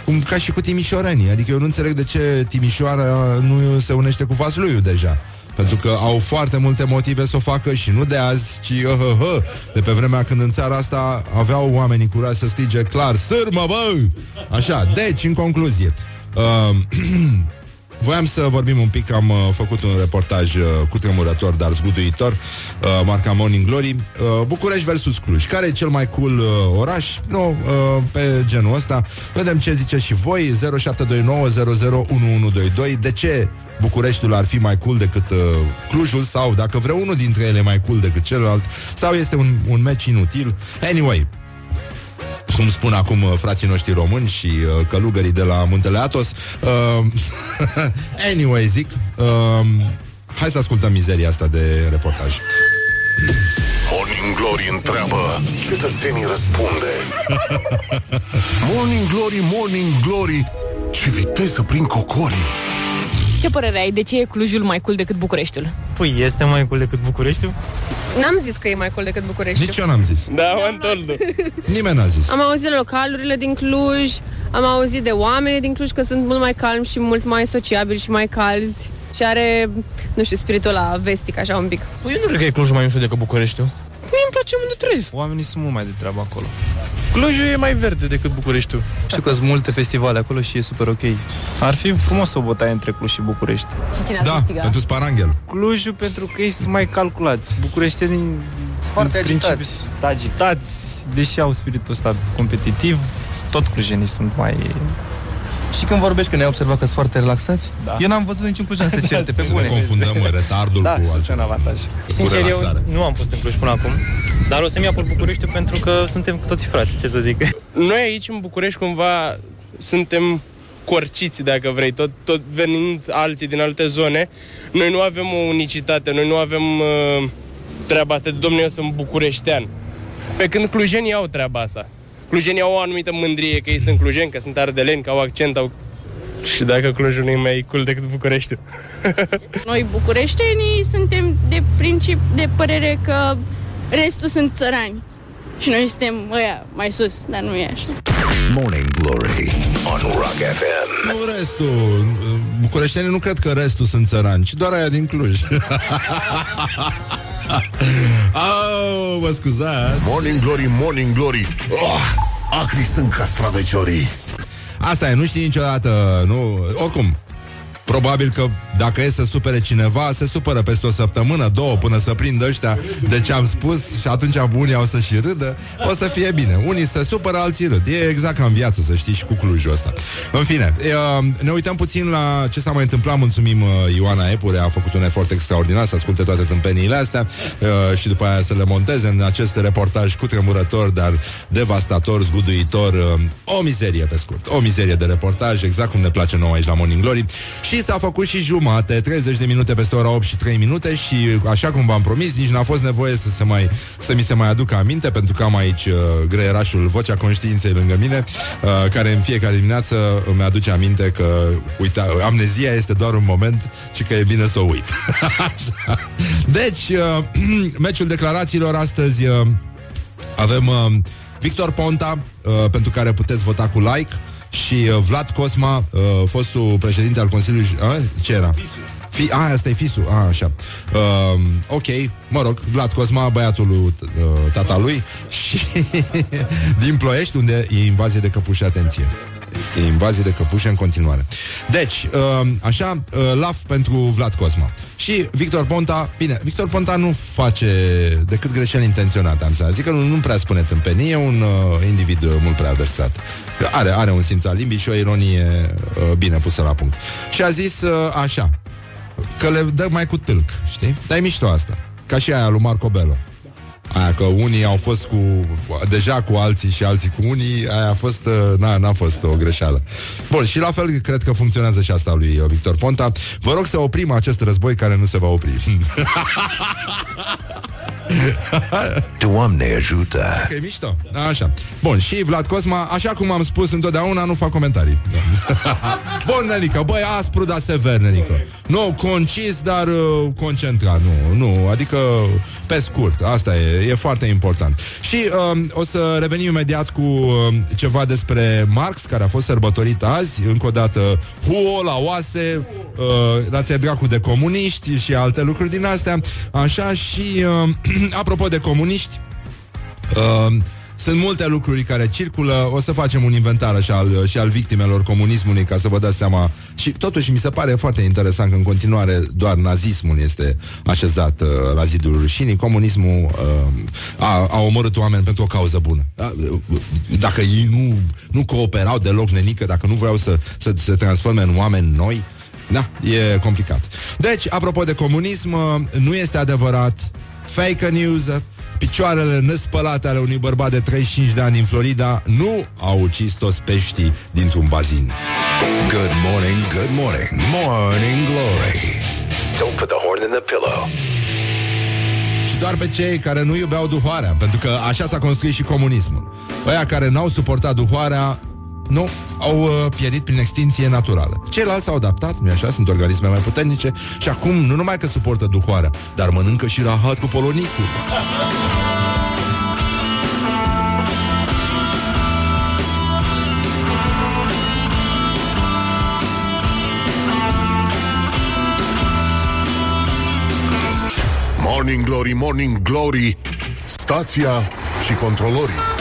Cum ca și cu timișorenii. Adică eu nu înțeleg de ce Timișoara nu se unește cu Vasluiu deja. Pentru că au foarte multe motive să o facă și nu de azi, ci uh, uh, uh, de pe vremea când în țara asta aveau oamenii curaj să stige clar, sârmă, bă! Așa, deci, în concluzie, uh, Voiam să vorbim un pic, am uh, făcut un reportaj uh, cu tremurător, dar zguduitor, uh, marca Morning Glory, uh, București versus Cluj. Care e cel mai cool uh, oraș? Nu, uh, pe genul ăsta. Vedem ce zice și voi, 0729001122. De ce Bucureștiul ar fi mai cool decât uh, Clujul sau dacă vreunul dintre ele e mai cool decât celălalt sau este un, un match inutil. Anyway, cum spun acum uh, frații noștri români și uh, călugării de la Muntele Atos. Uh, anyway, zic, uh, hai să ascultăm mizeria asta de reportaj. Morning Glory întreabă, cetățenii răspunde. morning Glory, Morning Glory, ce viteză prin cocorii. Ce părere ai? De ce e Clujul mai cool decât Bucureștiul? Păi, este mai cool decât Bucureștiul? N-am zis că e mai cool decât Bucureștiul. Nici eu n-am zis. Da, mă Nimeni n-a zis. Am auzit de localurile din Cluj, am auzit de oameni din Cluj că sunt mult mai calmi și mult mai sociabili și mai calzi și are, nu știu, spiritul la vestic, așa un pic. Păi eu nu cred că e Clujul mai ușor decât Bucureștiul. Mie îmi place unde trăiesc. Oamenii sunt mult mai de treabă acolo. Clujul e mai verde decât Bucureștiul. Știu că sunt multe festivale acolo și e super ok. Ar fi frumos o bătaie între Cluj și București. Și da, pentru sparanghel. Clujul pentru că ei sunt mai calculați. Bucureștenii foarte agitați. agitați, deși au spiritul ăsta competitiv, tot clujenii sunt mai și când vorbești că ne-ai observat că sunt foarte relaxați, da. eu n-am văzut niciun clujan să certe, pe bune. Să confundăm retardul da, cu altceva. un avantaj. Sincer, eu nu am fost în Cluj până acum, dar o să-mi iau pe București pentru că suntem cu toții frați, ce să zic. Noi aici în București cumva suntem corciți, dacă vrei, tot, tot venind alții din alte zone. Noi nu avem o unicitate, noi nu avem uh, treaba asta de, domnule, eu sunt bucureștean. Pe când clujenii au treaba asta. Clujenii au o anumită mândrie că ei sunt clujeni, că sunt ardeleni, că au accent, au... Și dacă Clujul nu e mai cool decât București. Noi bucureștenii suntem de princip de părere că restul sunt țărani. Și noi suntem ăia mai sus, dar nu e așa. Morning Glory on Rock FM. Nu restul. Bucureștenii nu cred că restul sunt țărani, ci doar aia din Cluj. Au, mă scuzați. Morning Glory, Morning Glory. Oh, acri sunt castraveciorii. Asta e, nu știi niciodată, nu... Oricum, Probabil că dacă e să supere cineva, se supără peste o săptămână, două, până să prindă ăștia de ce am spus și atunci unii au să și râdă, o să fie bine. Unii se supără, alții râd. E exact ca în viață, să știi, și cu Clujul ăsta. În fine, ne uităm puțin la ce s-a mai întâmplat. Mulțumim uh, Ioana Epure, a făcut un efort extraordinar să asculte toate tâmpeniile astea uh, și după aia să le monteze în acest reportaj cu tremurător, dar devastator, zguduitor. Uh, o mizerie, pe scurt. O mizerie de reportaj, exact cum ne place nouă aici la Morning Glory. Și s-a făcut și jumate, 30 de minute peste ora 8 și 3 minute și așa cum v-am promis, nici n-a fost nevoie să, se mai, să mi se mai aducă aminte, pentru că am aici uh, greierașul Vocea Conștiinței lângă mine, uh, care în fiecare dimineață îmi aduce aminte că, uita, amnezia este doar un moment și că e bine să o uit. deci, uh, meciul declarațiilor astăzi uh, avem uh, Victor Ponta, uh, pentru care puteți vota cu like, și uh, Vlad Cosma, uh, fostul președinte al Consiliului... A, ce era? Fi, a, asta e fisul, a, așa. Uh, ok, mă rog, Vlad Cosma, băiatul lui uh, tata lui și din Ploiești, unde e invazie de căpuși, atenție. E invazie de căpușe în continuare. Deci, uh, așa, uh, laf pentru Vlad Cosma. Și Victor Ponta, bine, Victor Ponta nu face decât greșeli intenționate, am să zic că nu, nu prea spune tâmpenii, e un uh, individ uh, mult prea versat. Are, are un simț al limbii și o ironie uh, bine pusă la punct. Și a zis uh, așa, că le dă mai cu tâlc, știi? Dar e mișto asta. Ca și aia lui Marco Bello. Aia că unii au fost cu deja cu alții și alții cu unii, aia a fost, uh, n-a, n-a fost o greșeală. Bun, și la fel cred că funcționează și asta lui uh, Victor Ponta. Vă rog să oprim acest război care nu se va opri. Doamne ajută! Că e mișto. Așa. Bun, și Vlad Cosma, așa cum am spus întotdeauna, nu fac comentarii. Bun, Nelică, băi, aspru, dar sever, Nelică. Nu, concis, dar uh, concentrat, nu, nu, adică pe scurt, asta e, e foarte important. Și uh, o să revenim imediat cu uh, ceva despre Marx, care a fost sărbătorit azi, încă o dată, huo la oase, uh, dați dracu de comuniști și alte lucruri din astea, așa, și uh, apropo de comuniști, uh, sunt multe lucruri care circulă O să facem un inventar și al, și al victimelor comunismului Ca să vă dați seama Și totuși mi se pare foarte interesant Că în continuare doar nazismul este așezat uh, La zidul rușinii Comunismul uh, a, a omorât oameni pentru o cauză bună da? Dacă ei nu, nu cooperau deloc nenică Dacă nu vreau să, să se transforme în oameni noi da, e complicat. Deci, apropo de comunism, uh, nu este adevărat fake news, picioarele nespălate ale unui bărbat de 35 de ani din Florida nu au ucis toți peștii dintr-un bazin. Good morning, good morning, morning glory. Don't put the horn in the pillow. Și doar pe cei care nu iubeau duhoarea, pentru că așa s-a construit și comunismul. Ăia care n-au suportat duhoarea nu, au uh, pierit prin extinție naturală. Ceilalți s-au adaptat, nu așa, sunt organisme mai puternice și acum nu numai că suportă duhoarea, dar mănâncă și rahat cu polonicul. Morning Glory, Morning Glory, stația și controlorii.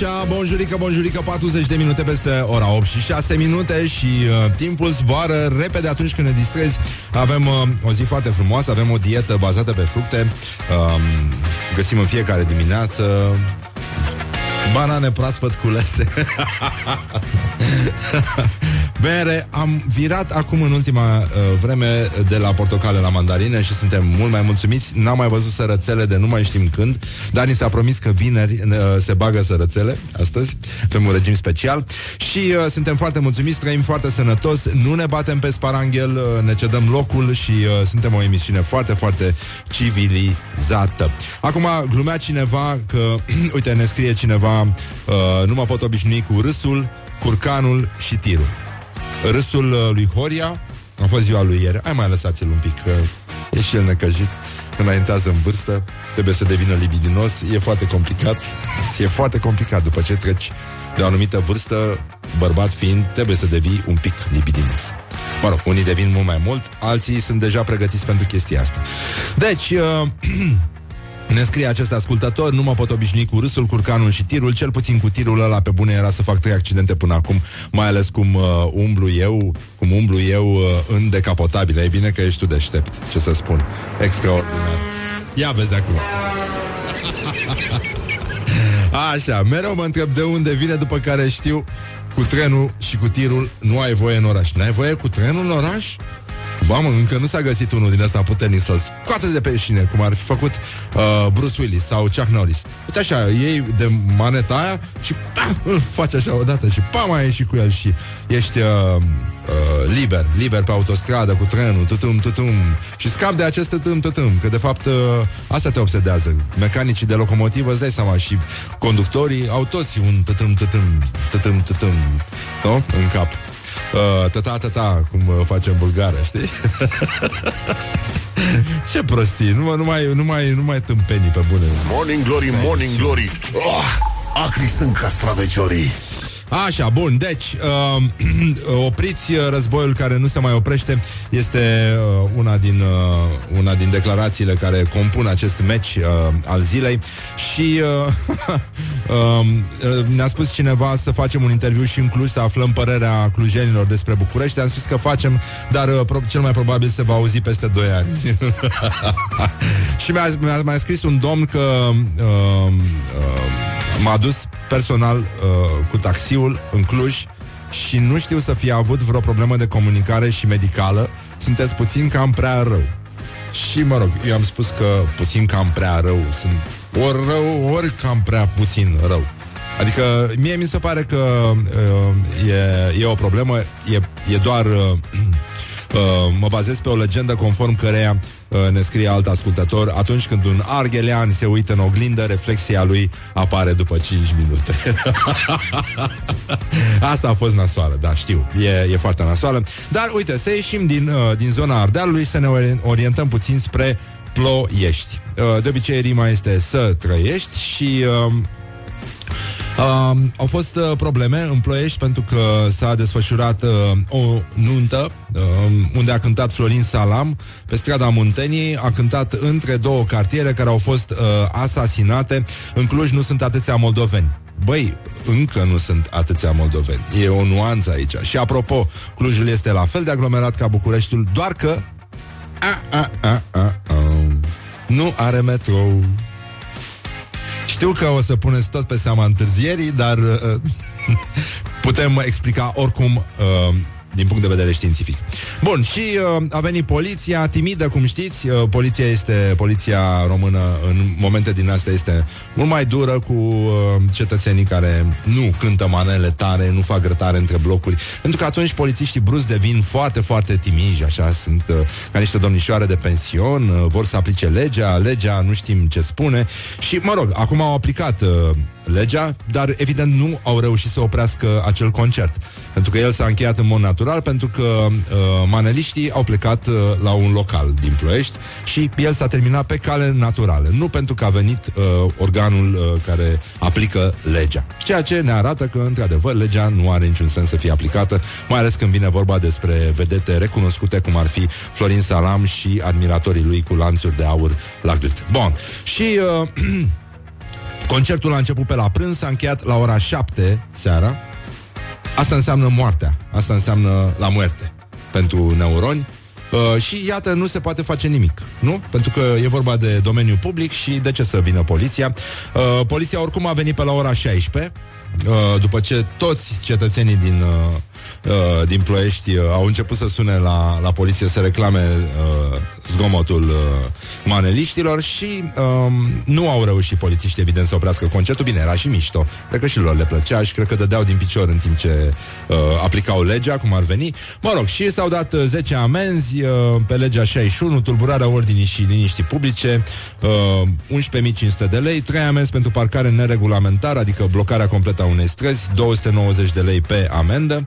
Așa, bonjurică, bonjurică, 40 de minute peste ora 8 și 6 minute și uh, timpul zboară repede atunci când ne distrezi. Avem uh, o zi foarte frumoasă, avem o dietă bazată pe fructe. Uh, găsim în fiecare dimineață Banane proaspăt culese Bere, am virat acum în ultima uh, vreme de la portocale la mandarine și suntem mult mai mulțumiți. N-am mai văzut sărățele de nu mai știm când, dar ni s-a promis că vineri uh, se bagă sărățele astăzi, pe un regim special și uh, suntem foarte mulțumiți, trăim foarte sănătos, nu ne batem pe sparanghel, uh, ne cedăm locul și uh, suntem o emisiune foarte, foarte civilizată. Acum glumea cineva că, uite, ne scrie cineva, uh, nu mă pot obișnui cu râsul, curcanul și tirul. Râsul uh, lui Horia A fost ziua lui ieri Hai mai lăsați-l un pic că E și el necăjit înaintează în vârstă, trebuie să devină libidinos, e foarte complicat. e foarte complicat după ce treci de o anumită vârstă, bărbat fiind, trebuie să devii un pic libidinos. Mă rog, unii devin mult mai mult, alții sunt deja pregătiți pentru chestia asta. Deci, uh, Ne scrie acest ascultător, nu mă pot obișnui cu râsul, curcanul și tirul, cel puțin cu tirul ăla pe bune era să fac trei accidente până acum, mai ales cum uh, umblu eu, cum umblu eu uh, în decapotabil. E bine că ești tu deștept, ce să spun. Extraordinar. Ia vezi acum. Așa, mereu mă întreb de unde vine, după care știu cu trenul și cu tirul nu ai voie în oraș. N-ai voie cu trenul în oraș? Mamă, încă nu s-a găsit unul din ăsta puternic să-l scoate de pe șine, cum ar fi făcut uh, Bruce Willis sau Chuck Norris. Uite așa, ei de maneta aia și pa, îl faci așa odată și pa, mai ieși cu el și ești uh, uh, liber, liber pe autostradă cu trenul, tutum, tutum, și scap de acest tutum, tutum, că de fapt uh, asta te obsedează. Mecanicii de locomotivă, îți dai seama, și conductorii au toți un tutum, tutum, tutum, tutum, nu? În cap. Uh, tata, tata, cum uh, facem bulgară, știi? Ce prostii, nu, nu, mai, nu, mai, nu mai tâmpenii pe bune. Morning glory, morning glory. Oh, Acri sunt castraveciorii Așa, bun, deci uh, opriți războiul care nu se mai oprește este uh, una, din, uh, una din declarațiile care compun acest meci uh, al zilei și uh, uh, ne-a spus cineva să facem un interviu și în Cluj să aflăm părerea clujenilor despre București. Am spus că facem, dar uh, pro- cel mai probabil se va auzi peste 2 ani. și mi-a, mi-a mai scris un domn că uh, uh, m-a dus personal uh, cu taxiul în Cluj și nu știu să fie avut vreo problemă de comunicare și medicală. Sunteți puțin cam prea rău. Și, mă rog, eu am spus că puțin cam prea rău. Sunt ori rău, ori cam prea puțin rău. Adică mie mi se pare că uh, e, e o problemă, e, e doar... Uh, uh, mă bazez pe o legendă conform căreia uh, ne scrie alt ascultător, atunci când un arghelean se uită în oglindă, reflexia lui apare după 5 minute. Asta a fost nasoală, da, știu, e, e foarte nasoală. Dar uite, să ieșim din, uh, din zona Ardealului, să ne orientăm puțin spre ploiești. Uh, de obicei, rima este să trăiești și... Uh, Uh, au fost uh, probleme în Ploiești pentru că s-a desfășurat uh, o nuntă uh, unde a cântat Florin Salam pe strada Munteniei, a cântat între două cartiere care au fost uh, asasinate. În Cluj nu sunt atâția moldoveni. Băi, încă nu sunt atâția moldoveni. E o nuanță aici. Și apropo, Clujul este la fel de aglomerat ca Bucureștiul, doar că a, a, a, a, a, nu are metrou. Știu că o să puneți tot pe seama întârzierii, dar uh, putem explica oricum uh, din punct de vedere științific. Bun, și uh, a venit poliția, timidă, cum știți, uh, poliția este, poliția română în momente din astea este mult mai dură cu uh, cetățenii care nu cântă manele tare, nu fac grătare între blocuri, pentru că atunci polițiștii brusc devin foarte, foarte timiși, așa, sunt uh, ca niște domnișoare de pension, uh, vor să aplice legea, legea nu știm ce spune. Și, mă rog, acum au aplicat uh, legea, dar evident nu au reușit să oprească acel concert. Pentru că el s-a încheiat în mod natural, pentru că uh, maneliștii au plecat uh, la un local din Ploiești și el s-a terminat pe cale naturală. Nu pentru că a venit uh, organul uh, care aplică legea. Ceea ce ne arată că, într-adevăr, legea nu are niciun sens să fie aplicată, mai ales când vine vorba despre vedete recunoscute, cum ar fi Florin Salam și admiratorii lui cu lanțuri de aur la gât. Bun. Și... Uh, Concertul a început pe la prânz, s-a încheiat la ora 7 seara. Asta înseamnă moartea, asta înseamnă la moarte pentru neuroni. Uh, și iată, nu se poate face nimic, nu? Pentru că e vorba de domeniu public și de ce să vină poliția? Uh, poliția oricum a venit pe la ora 16, uh, după ce toți cetățenii din, uh, uh, din Ploiești uh, au început să sune la, la poliție să reclame uh, zgomotul uh, maneliștilor și um, nu au reușit polițiștii, evident, să oprească concertul. Bine, era și mișto. Cred că și lor le plăcea și cred că dădeau din picior în timp ce uh, aplicau legea, cum ar veni. Mă rog, și s-au dat uh, 10 amenzi uh, pe legea 61, tulburarea ordinii și liniștii publice, uh, 11.500 de lei, 3 amenzi pentru parcare neregulamentară, adică blocarea completă a unei străzi, 290 de lei pe amendă.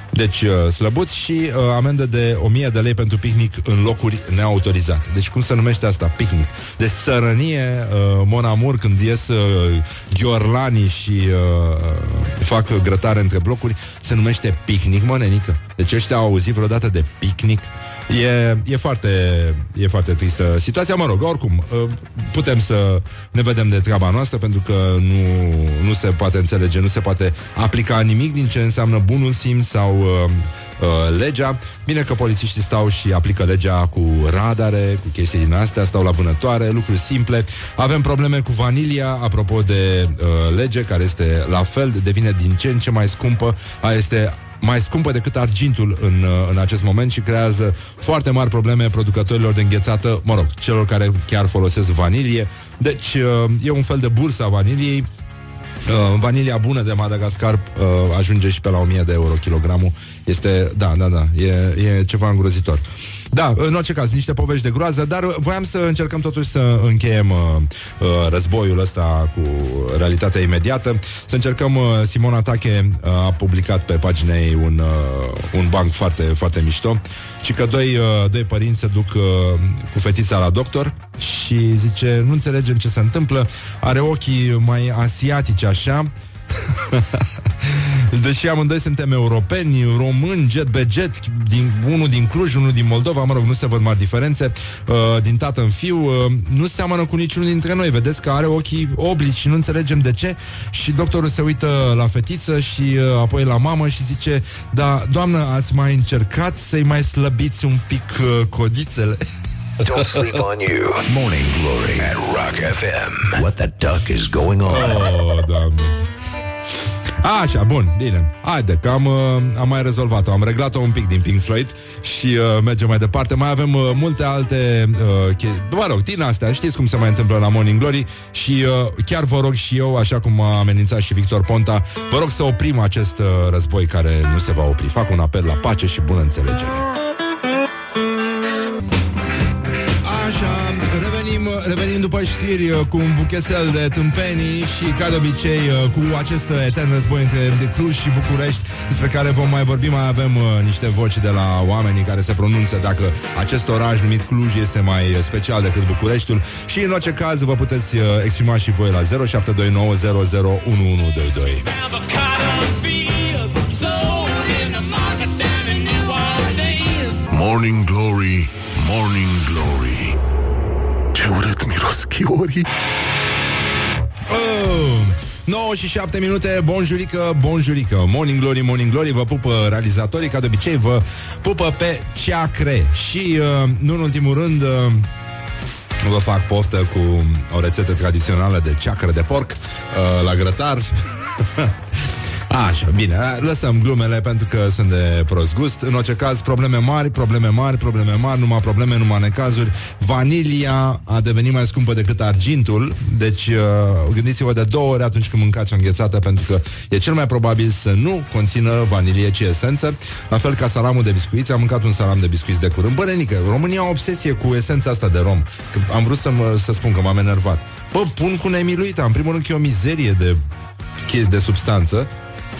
Deci uh, slăbuț și uh, amendă de 1000 de lei pentru picnic în locuri neautorizate. Deci cum se numește asta? Picnic. Deci sărănie, uh, Monamur, când ies uh, ghiorlanii și uh, fac grătare între blocuri, se numește picnic, mă, nenică. Deci ăștia au auzit vreodată de picnic. E, e, foarte, e foarte tristă situația. Mă rog, oricum, uh, putem să ne vedem de treaba noastră pentru că nu, nu se poate înțelege, nu se poate aplica nimic din ce înseamnă bunul simț sau uh, uh, legea. Bine că polițiștii stau și aplică legea cu radare, cu chestii din astea, stau la vânătoare, lucruri simple. Avem probleme cu vanilia, apropo de uh, lege, care este la fel, devine din ce în ce mai scumpă. A este mai scumpă decât argintul în, uh, în acest moment și creează foarte mari probleme producătorilor de înghețată, mă rog, celor care chiar folosesc vanilie. Deci uh, e un fel de bursă a vaniliei. Uh, vanilia bună de Madagascar uh, ajunge și pe la 1000 de euro kilogramul. Este, da, da, da, e, e ceva îngrozitor. Da, în orice caz, niște povești de groază, dar voiam să încercăm totuși să încheiem uh, uh, războiul ăsta cu realitatea imediată. Să încercăm, uh, Simona Tache uh, a publicat pe pagina ei un, uh, un banc foarte, foarte mișto și că doi, uh, doi părinți se duc uh, cu fetița la doctor și zice, nu înțelegem ce se întâmplă, are ochii mai asiatici așa, Deși amândoi suntem europeni, români, jet be jet, din, unul din Cluj, unul din Moldova, mă rog, nu se văd mari diferențe, uh, din tată în fiu, uh, nu seamănă cu niciunul dintre noi. Vedeți că are ochii oblici și nu înțelegem de ce. Și doctorul se uită la fetiță și uh, apoi la mamă și zice, da, doamnă, ați mai încercat să-i mai slăbiți un pic uh, codițele? Don't sleep on you. Morning Glory at Rock FM. What the duck is going on? Oh, doamne. Așa, bun, bine. Haide, că am, uh, am mai rezolvat-o. Am reglat-o un pic din Pink Floyd și uh, mergem mai departe. Mai avem uh, multe alte uh, chestii. Mă rog, din astea, știți cum se mai întâmplă la Morning Glory și uh, chiar vă rog și eu, așa cum a amenințat și Victor Ponta, vă rog să oprim acest uh, război care nu se va opri. Fac un apel la pace și bună înțelegere. Revenim după știri uh, cu un buchetel de tâmpenii și, ca de obicei, uh, cu acest etern război între de Cluj și București, despre care vom mai vorbi, mai avem uh, niște voci de la oamenii care se pronunță dacă acest oraș numit Cluj este mai special decât Bucureștiul și, în orice caz, vă puteți uh, exprima și voi la 0729001122. Morning Glory, Morning Glory. Ce urât miros chiorii. Oh! 9 și 7 minute, bonjurică, bonjurică Morning Glory, Morning Glory Vă pupă realizatorii, ca de obicei Vă pupă pe ceacre Și, uh, nu în ultimul rând uh, Vă fac poftă cu o rețetă tradițională de ceacră de porc uh, La grătar Așa, bine, lăsăm glumele pentru că sunt de prost gust. În orice caz, probleme mari, probleme mari, probleme mari, numai probleme, numai necazuri. Vanilia a devenit mai scumpă decât argintul, deci uh, gândiți-vă de două ori atunci când mâncați o înghețată, pentru că e cel mai probabil să nu conțină vanilie, ci esență. La fel ca salamul de biscuiți, am mâncat un salam de biscuiți de curând. Bă, Renică, România au obsesie cu esența asta de rom. Că am vrut să, mă, să spun că m-am enervat. Bă, pun cu nemiluita, în primul rând că e o mizerie de chestii de substanță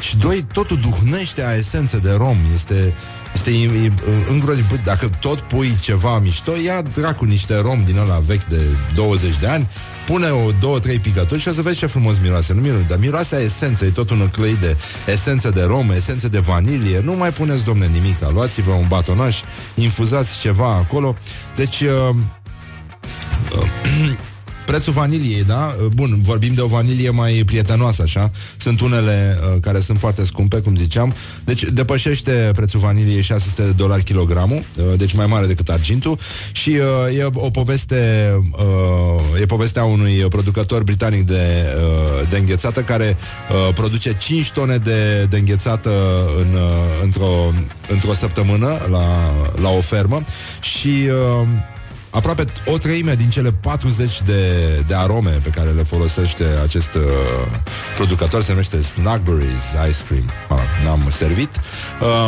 și doi, totul duhnește a esență de rom. Este, este e- e- îngrozitor. Bă, Dacă tot pui ceva mișto, ia dracu niște rom din ăla vechi de 20 de ani, pune o, două, trei picături și o să vezi ce frumos miroase. Nu miroase, dar miroase a esență, e tot un clăi de esență de rom, esență de vanilie. Nu mai puneți, domne, nimic. Luați-vă un batonaș, infuzați ceva acolo. Deci, uh, Prețul vaniliei, da? Bun, vorbim de o vanilie mai prietenoasă, așa. Sunt unele uh, care sunt foarte scumpe, cum ziceam. Deci depășește prețul vaniliei 600 de dolari kilogramul, uh, deci mai mare decât argintul. Și uh, e o poveste, uh, e povestea unui producător britanic de, uh, de înghețată care uh, produce 5 tone de, de înghețată în, uh, într-o, într-o săptămână la, la o fermă și uh, aproape o treime din cele 40 de, de arome pe care le folosește acest uh, producător se numește Snugberries Ice Cream. Ah, n-am servit.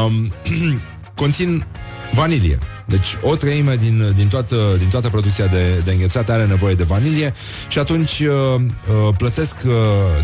Um, conțin vanilie. Deci o treime din, din, toată, din toată producția de, de înghețat are nevoie de vanilie și atunci uh, uh, plătesc uh,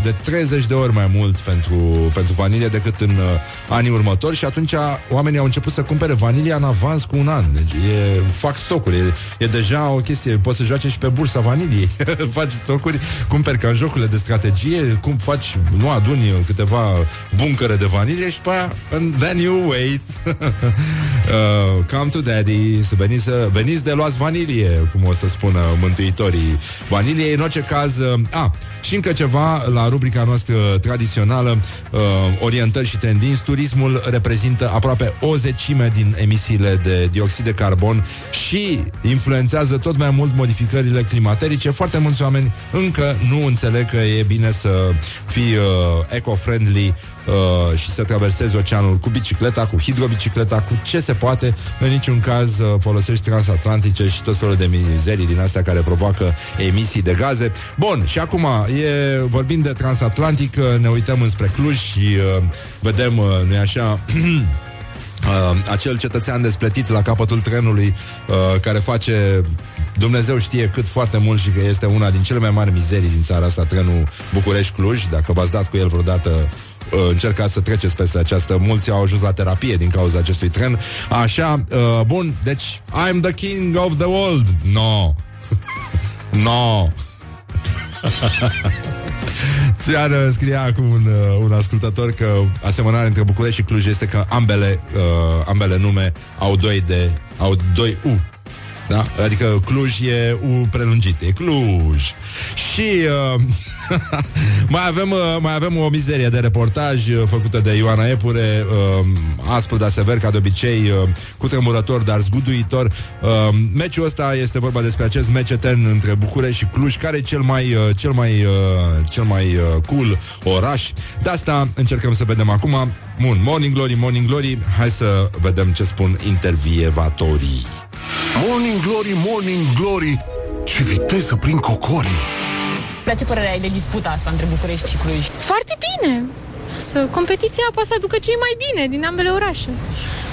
de 30 de ori mai mult pentru, pentru vanilie decât în uh, anii următori și atunci oamenii au început să cumpere vanilia în avans cu un an. Deci e, fac stocuri. E, e deja o chestie. Poți să joace și pe bursa vaniliei. faci stocuri, cumperi ca în jocurile de strategie, cum faci, nu aduni câteva buncăre de vanilie și pe aia, and then you wait. uh, come to daddy, să veniți, să veniți de luați vanilie, cum o să spună mântuitorii vanilie. În orice caz, uh, a, și încă ceva la rubrica noastră tradițională, uh, orientări și tendinți. Turismul reprezintă aproape o zecime din emisiile de dioxid de carbon și influențează tot mai mult modificările climaterice. Foarte mulți oameni încă nu înțeleg că e bine să fii uh, eco-friendly uh, și să traversezi oceanul cu bicicleta, cu hidrobicicleta, cu ce se poate. În niciun caz uh, folosești transatlantice și tot felul de mizerii din astea care provoacă emisii de gaze. Bun, și acum, e, vorbind de transatlantic, uh, ne uităm înspre Cluj și uh, vedem, uh, nu așa... Uh, acel cetățean despletit la capătul trenului uh, care face Dumnezeu știe cât foarte mult și că este una din cele mai mari mizerii din țara asta, trenul București-Cluj. Dacă v-ați dat cu el vreodată, uh, încercați să treceți peste această. Mulți au ajuns la terapie din cauza acestui tren. Așa, uh, bun, deci I'm the king of the world. No. no. Iar scria acum un, uh, un ascultător că asemănarea între București și Cluj este că ambele, uh, ambele nume au doi de au doi U da? Adică Cluj e U prelungit, e Cluj. Și uh, mai, avem, uh, mai avem o mizerie de reportaj uh, făcută de Ioana Epure, uh, aspru, dar sever, ca de obicei, uh, cu tremurător, dar zguduitor. Uh, meciul ăsta este vorba despre acest meci etern între București și Cluj, care e cel mai, uh, cel mai, uh, cel mai uh, cool oraș. De asta încercăm să vedem acum. Bun, Morning Glory, Morning Glory, hai să vedem ce spun intervievatorii. Morning Glory, Morning Glory Ce viteză prin cocorii Dar ce părere ai de disputa asta între București și Cluj? Foarte bine! Să, competiția poate să aducă cei mai bine din ambele orașe.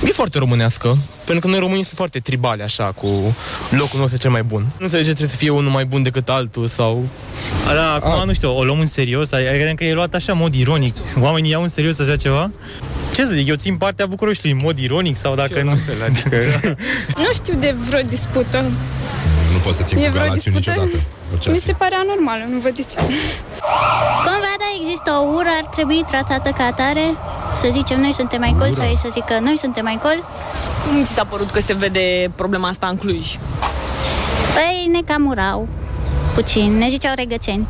E foarte românească, pentru că noi românii sunt foarte tribali așa, cu locul nostru cel mai bun. Nu înțeleg ce trebuie să fie unul mai bun decât altul sau... Da, acum, A. nu știu, o luăm în serios, credem că e luat așa, în mod ironic. Oamenii iau în serios așa ceva? Ce să zic, eu țin partea Bucureștiului în mod ironic sau dacă nu... Fel, adică... nu știu de vreo dispută. Nu poți să țin cu Galațiu niciodată. Mi se pare anormală, nu văd de ce. Cumva, da, există o ură, ar trebui tratată ca atare. Să zicem, noi suntem mai colți, sau ei să zică, noi suntem mai colți. Cum ți s-a părut că se vede problema asta în Cluj? Păi ne cam urau puțin, ne ziceau regățeni.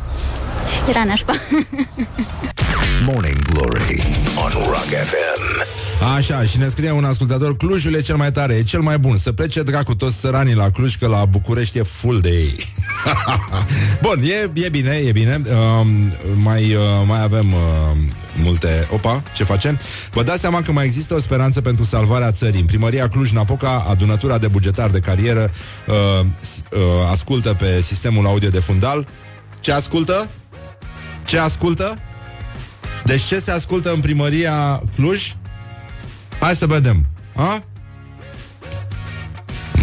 Și era nașpa. Morning Glory on Rock FM. Așa, și ne scrie un ascultător Clujul e cel mai tare, e cel mai bun Să plece dracu toți săranii la Cluj Că la București e full de ei Bun, e, e bine, e bine uh, mai, uh, mai avem uh, multe... Opa, ce facem? Vă dați seama că mai există o speranță pentru salvarea țării În primăria Cluj-Napoca, adunătura de bugetar de carieră uh, uh, Ascultă pe sistemul audio de fundal Ce ascultă? Ce ascultă? Deci ce se ascultă în primăria Cluj? Hai să vedem. Ha?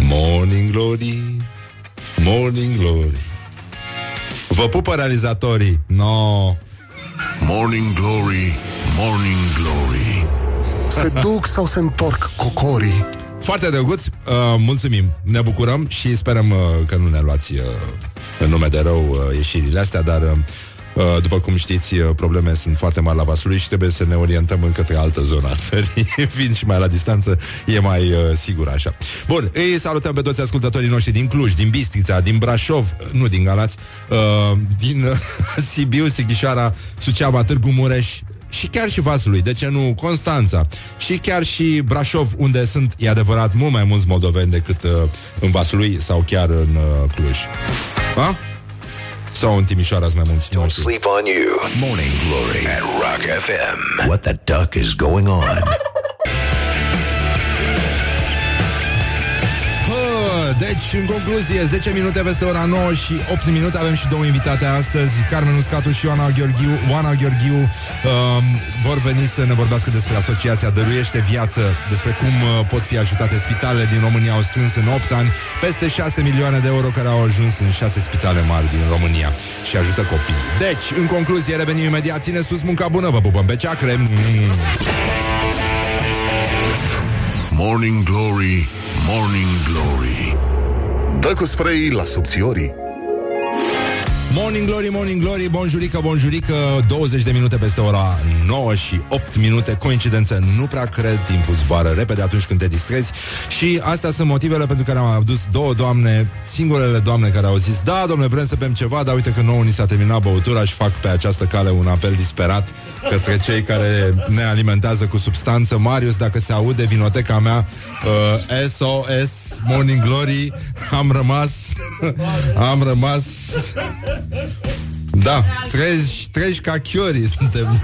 Morning Glory, Morning Glory. Vă pupă realizatorii. No. Morning Glory, Morning Glory. Se duc sau se întorc cocorii? Foarte drăguț, uh, mulțumim, ne bucurăm și sperăm uh, că nu ne luați uh, în nume de rău uh, ieșirile astea, dar uh, Uh, după cum știți, uh, probleme sunt foarte mari la Vaslui și trebuie să ne orientăm în către altă zonă a țării. Fiind și mai la distanță, e mai uh, sigur așa. Bun, îi salutăm pe toți ascultătorii noștri din Cluj, din Bistrița, din Brașov, nu din Galați, uh, din uh, Sibiu, Sighișoara, Suceava, Târgu Mureș, și chiar și Vaslui, de ce nu Constanța și chiar și Brașov, unde sunt, e adevărat, mult mai mulți moldoveni decât uh, în Vaslui sau chiar în uh, Cluj. Ha? Sau în Timișoara mai mulți Don't sleep on you. Morning Glory. At Rock FM What the duck is going on? deci, în concluzie, 10 minute peste ora 9 și 8 minute avem și două invitate astăzi, Carmen Uscatu și Oana Gheorghiu. Oana Gheorghiu uh, vor veni să ne vorbească despre Asociația Dăruiește Viață, despre cum uh, pot fi ajutate spitalele din România. Au strâns în 8 ani peste 6 milioane de euro care au ajuns în 6 spitale mari din România și ajută copiii. Deci, în concluzie, revenim imediat. Ține sus munca bună, vă pupăm pe ceacre. Mm. Morning Glory, Morning Glory. Dă cu spray la subțiorii Morning Glory, Morning Glory, bonjurică, bonjurică 20 de minute peste ora 9 și 8 minute. Coincidență, nu prea cred, timpul zboară repede atunci când te distrezi. Și astea sunt motivele pentru care am adus două doamne Singurele doamne care au zis Da, domnule, vrem să bem ceva, dar uite că nouă ni s-a terminat băutura Și fac pe această cale un apel disperat Către cei care ne alimentează cu substanță. Marius, dacă se aude vinoteca mea uh, SOS, Morning Glory Am rămas Am rămas da, treci, treci ca chiorii suntem.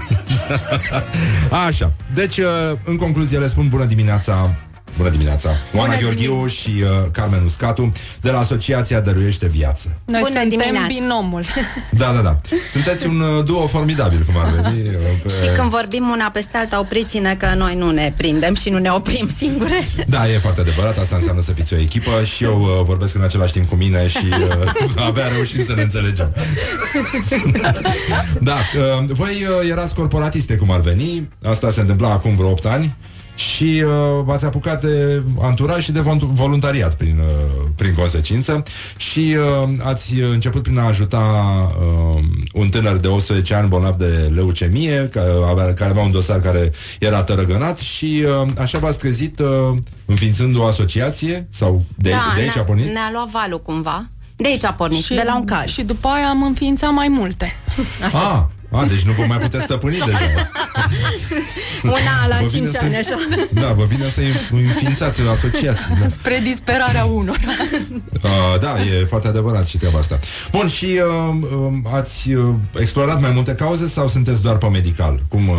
Așa, deci, uh, în concluzie, le spun bună dimineața Bună dimineața! Oana Gheorghiu și uh, Carmen Uscatu de la Asociația Dăruiește Viață. Noi Bună suntem dimineața. binomul. Da, da, da. Sunteți un uh, duo formidabil, cum ar veni. Uh, pe... Și când vorbim una peste alta, opriți-ne că noi nu ne prindem și nu ne oprim singure. Da, e foarte adevărat. Asta înseamnă să fiți o echipă și eu uh, vorbesc în același timp cu mine și uh, abia reușim să ne înțelegem. da, uh, voi uh, erați corporatiste, cum ar veni. Asta se întâmpla acum vreo 8 ani și uh, v-ați apucat de anturaj și de voluntariat prin, uh, prin consecință și uh, ați început prin a ajuta uh, un tânăr de 18 ani bolnav de leucemie, care avea, care avea un dosar care era tărăgănat și uh, așa v-ați trezit uh, înființând o asociație sau de, da, de aici a pornit? ne-a luat valul cumva. De aici a pornit, și, de la un caz. Și după aia am înființat mai multe. Asta. Ah, a, deci nu vă mai puteți stăpâni deja. Una la 5 ani, așa. Da, vă vine să înființați o asociație. Da. Spre disperarea unor. Uh, da, e foarte adevărat și treaba asta. Bun, și uh, uh, ați uh, explorat mai multe cauze sau sunteți doar pe medical? Cum, uh,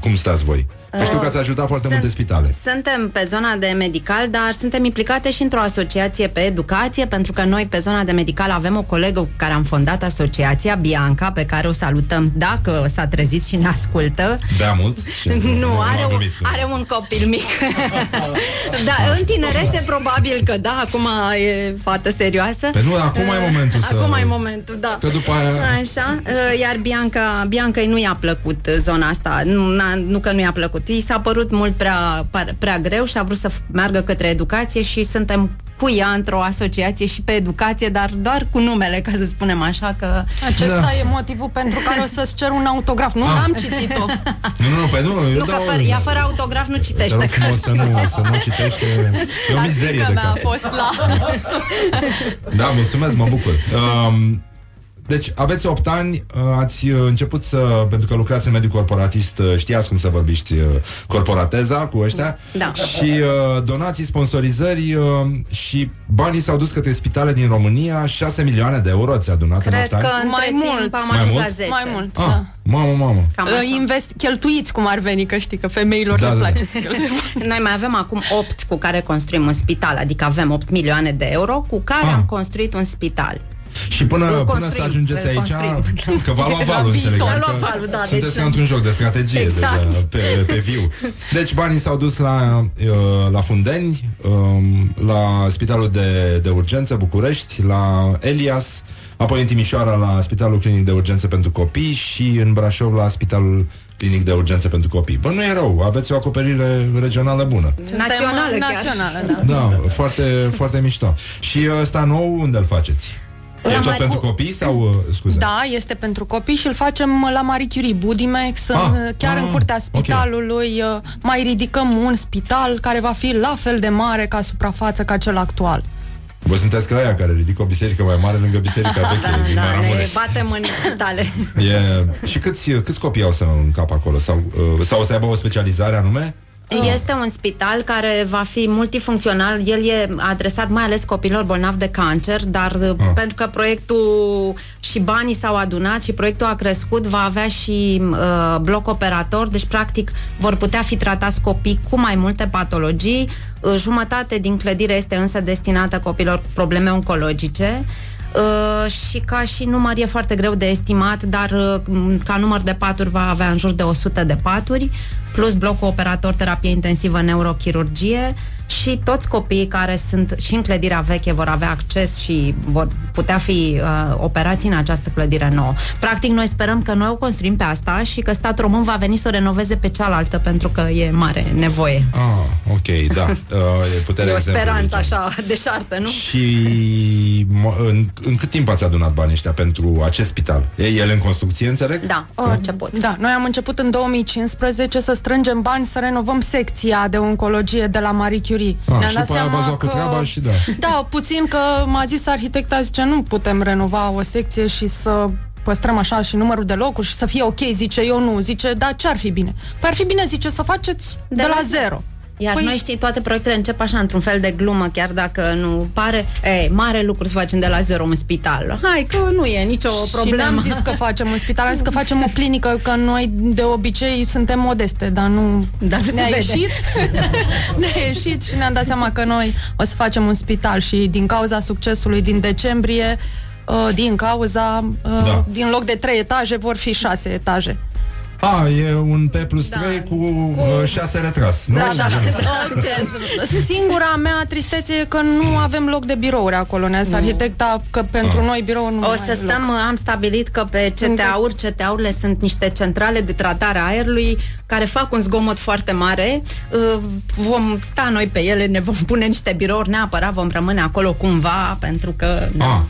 cum stați voi? Știu că ați ajutat foarte Sunt, multe spitale. Suntem pe zona de medical, dar suntem implicate și într-o asociație pe educație, pentru că noi pe zona de medical avem o colegă cu care am fondat asociația, Bianca, pe care o salutăm dacă s-a trezit și ne ascultă. Bea mult? nu, are, un, are un copil mic. da, în tinerețe probabil că da, acum e fată serioasă. Pe nu, acum e momentul să... Acum e momentul, da. Că după aia... Așa, iar Bianca, Bianca nu i-a plăcut zona asta, nu, nu că nu i-a plăcut, ți s-a părut mult prea, prea greu și a vrut să meargă către educație și suntem cu ea într-o asociație și pe educație, dar doar cu numele, ca să spunem așa că... Acesta da. e motivul pentru care o să-ți cer un autograf. Nu, ah. am citit-o. Nu, nu, pe nu, eu nu dau... că fără, ea fără autograf nu citește. Te rog să nu, să nu citește. E o mizerie de cap. a fost la... Da, mulțumesc, mă bucur. Um, deci aveți 8 ani, uh, ați uh, început să, pentru că lucrați în mediul corporatist, uh, știați cum să vorbiți corporateza cu ăștia da. și donații, sponsorizări și banii s-au dus către spitale din România, 6 milioane de euro ați adunat Cred în 8 ani? că mai mult, am mai mult? 10. Mai mult, ah, da. Mamă, mamă. Invest, cheltuiți cum ar veni, că știi că femeilor da, le da, place da. să cheltuie. Noi mai avem acum 8 cu care construim un spital, adică avem 8 milioane de euro cu care ah. am construit un spital. Și până, până să ajungeți aici, că va lua valul, înțeleg. Va lua valul, da. Sunteți deci, ca într-un joc de strategie exact. deja, pe, pe viu. Deci banii s-au dus la, uh, la Fundeni, um, la Spitalul de, de Urgență București, la Elias, apoi în Timișoara la Spitalul Clinic de Urgență pentru Copii și în Brașov la Spitalul clinic de urgență pentru copii. Bă, nu e rău, aveți o acoperire regională bună. Națională, Națională, da. Da, foarte, foarte mișto. Și ăsta nou, unde îl faceți? E tot pentru copii sau, uh, scuze? Da, este pentru copii și îl facem la Marie Curie Budimex, ah, în, chiar ah, în curtea spitalului. Okay. Mai ridicăm un spital care va fi la fel de mare ca suprafață ca cel actual. Vă sunteți ca aia care ridică o biserică mai mare lângă biserica veche da, din da, ne batem în spitale. E, și câți, câți copii au să în cap acolo? Sau, uh, sau o să aibă o specializare anume? Este un spital care va fi multifuncțional. El e adresat mai ales copilor bolnavi de cancer, dar uh, ah. pentru că proiectul și banii s-au adunat și proiectul a crescut, va avea și uh, bloc operator, deci practic vor putea fi tratați copii cu mai multe patologii. Uh, jumătate din clădire este însă destinată copilor cu probleme oncologice. Uh, și ca și număr e foarte greu de estimat, dar uh, ca număr de paturi va avea în jur de 100 de paturi, plus blocul operator terapie intensivă neurochirurgie și toți copiii care sunt și în clădirea veche vor avea acces și vor putea fi uh, operați în această clădire nouă. Practic, noi sperăm că noi o construim pe asta și că stat român va veni să o renoveze pe cealaltă pentru că e mare nevoie. Ah, ok, da. Uh, e o speranță așa deșartă, nu? Și în, în cât timp ați adunat banii ăștia pentru acest spital? E el în construcție, înțeleg? Da, a început. Da, noi am început în 2015 să strângem bani să renovăm secția de oncologie de la Marie Curie. A, ah, și după aia v-ați că... cu treaba și da. Da, puțin că m-a zis arhitecta, zice, nu putem renova o secție și să păstrăm așa și numărul de locuri și să fie ok, zice, eu nu, zice, da, ce ar fi bine? Păi ar fi bine, zice, să faceți de, de la, la zero. zero. Iar păi... noi știi, toate proiectele încep așa, într-un fel de glumă, chiar dacă nu pare, ei, mare lucru să facem de la zero un spital. Hai că nu e nicio problemă. Și n-am zis că facem un spital, am zis că facem o clinică, că noi de obicei suntem modeste, dar nu, dar nu ne-a ieșit. ne-a ieșit și ne-am dat seama că noi o să facem un spital și din cauza succesului din decembrie, uh, din cauza, uh, da. din loc de trei etaje, vor fi șase etaje. A, e un P plus 3 da. cu, cu 6 uh, retras, nu? Da, da. Singura mea tristețe e că nu avem loc de birouri acolo, ne arhitecta, că pentru A. noi birou nu O să stăm, loc. am stabilit că pe CTA-uri, CTA-urile sunt niște centrale de tratare a aerului care fac un zgomot foarte mare. Uh, vom sta noi pe ele, ne vom pune niște birouri neapărat, vom rămâne acolo cumva, pentru că... Da.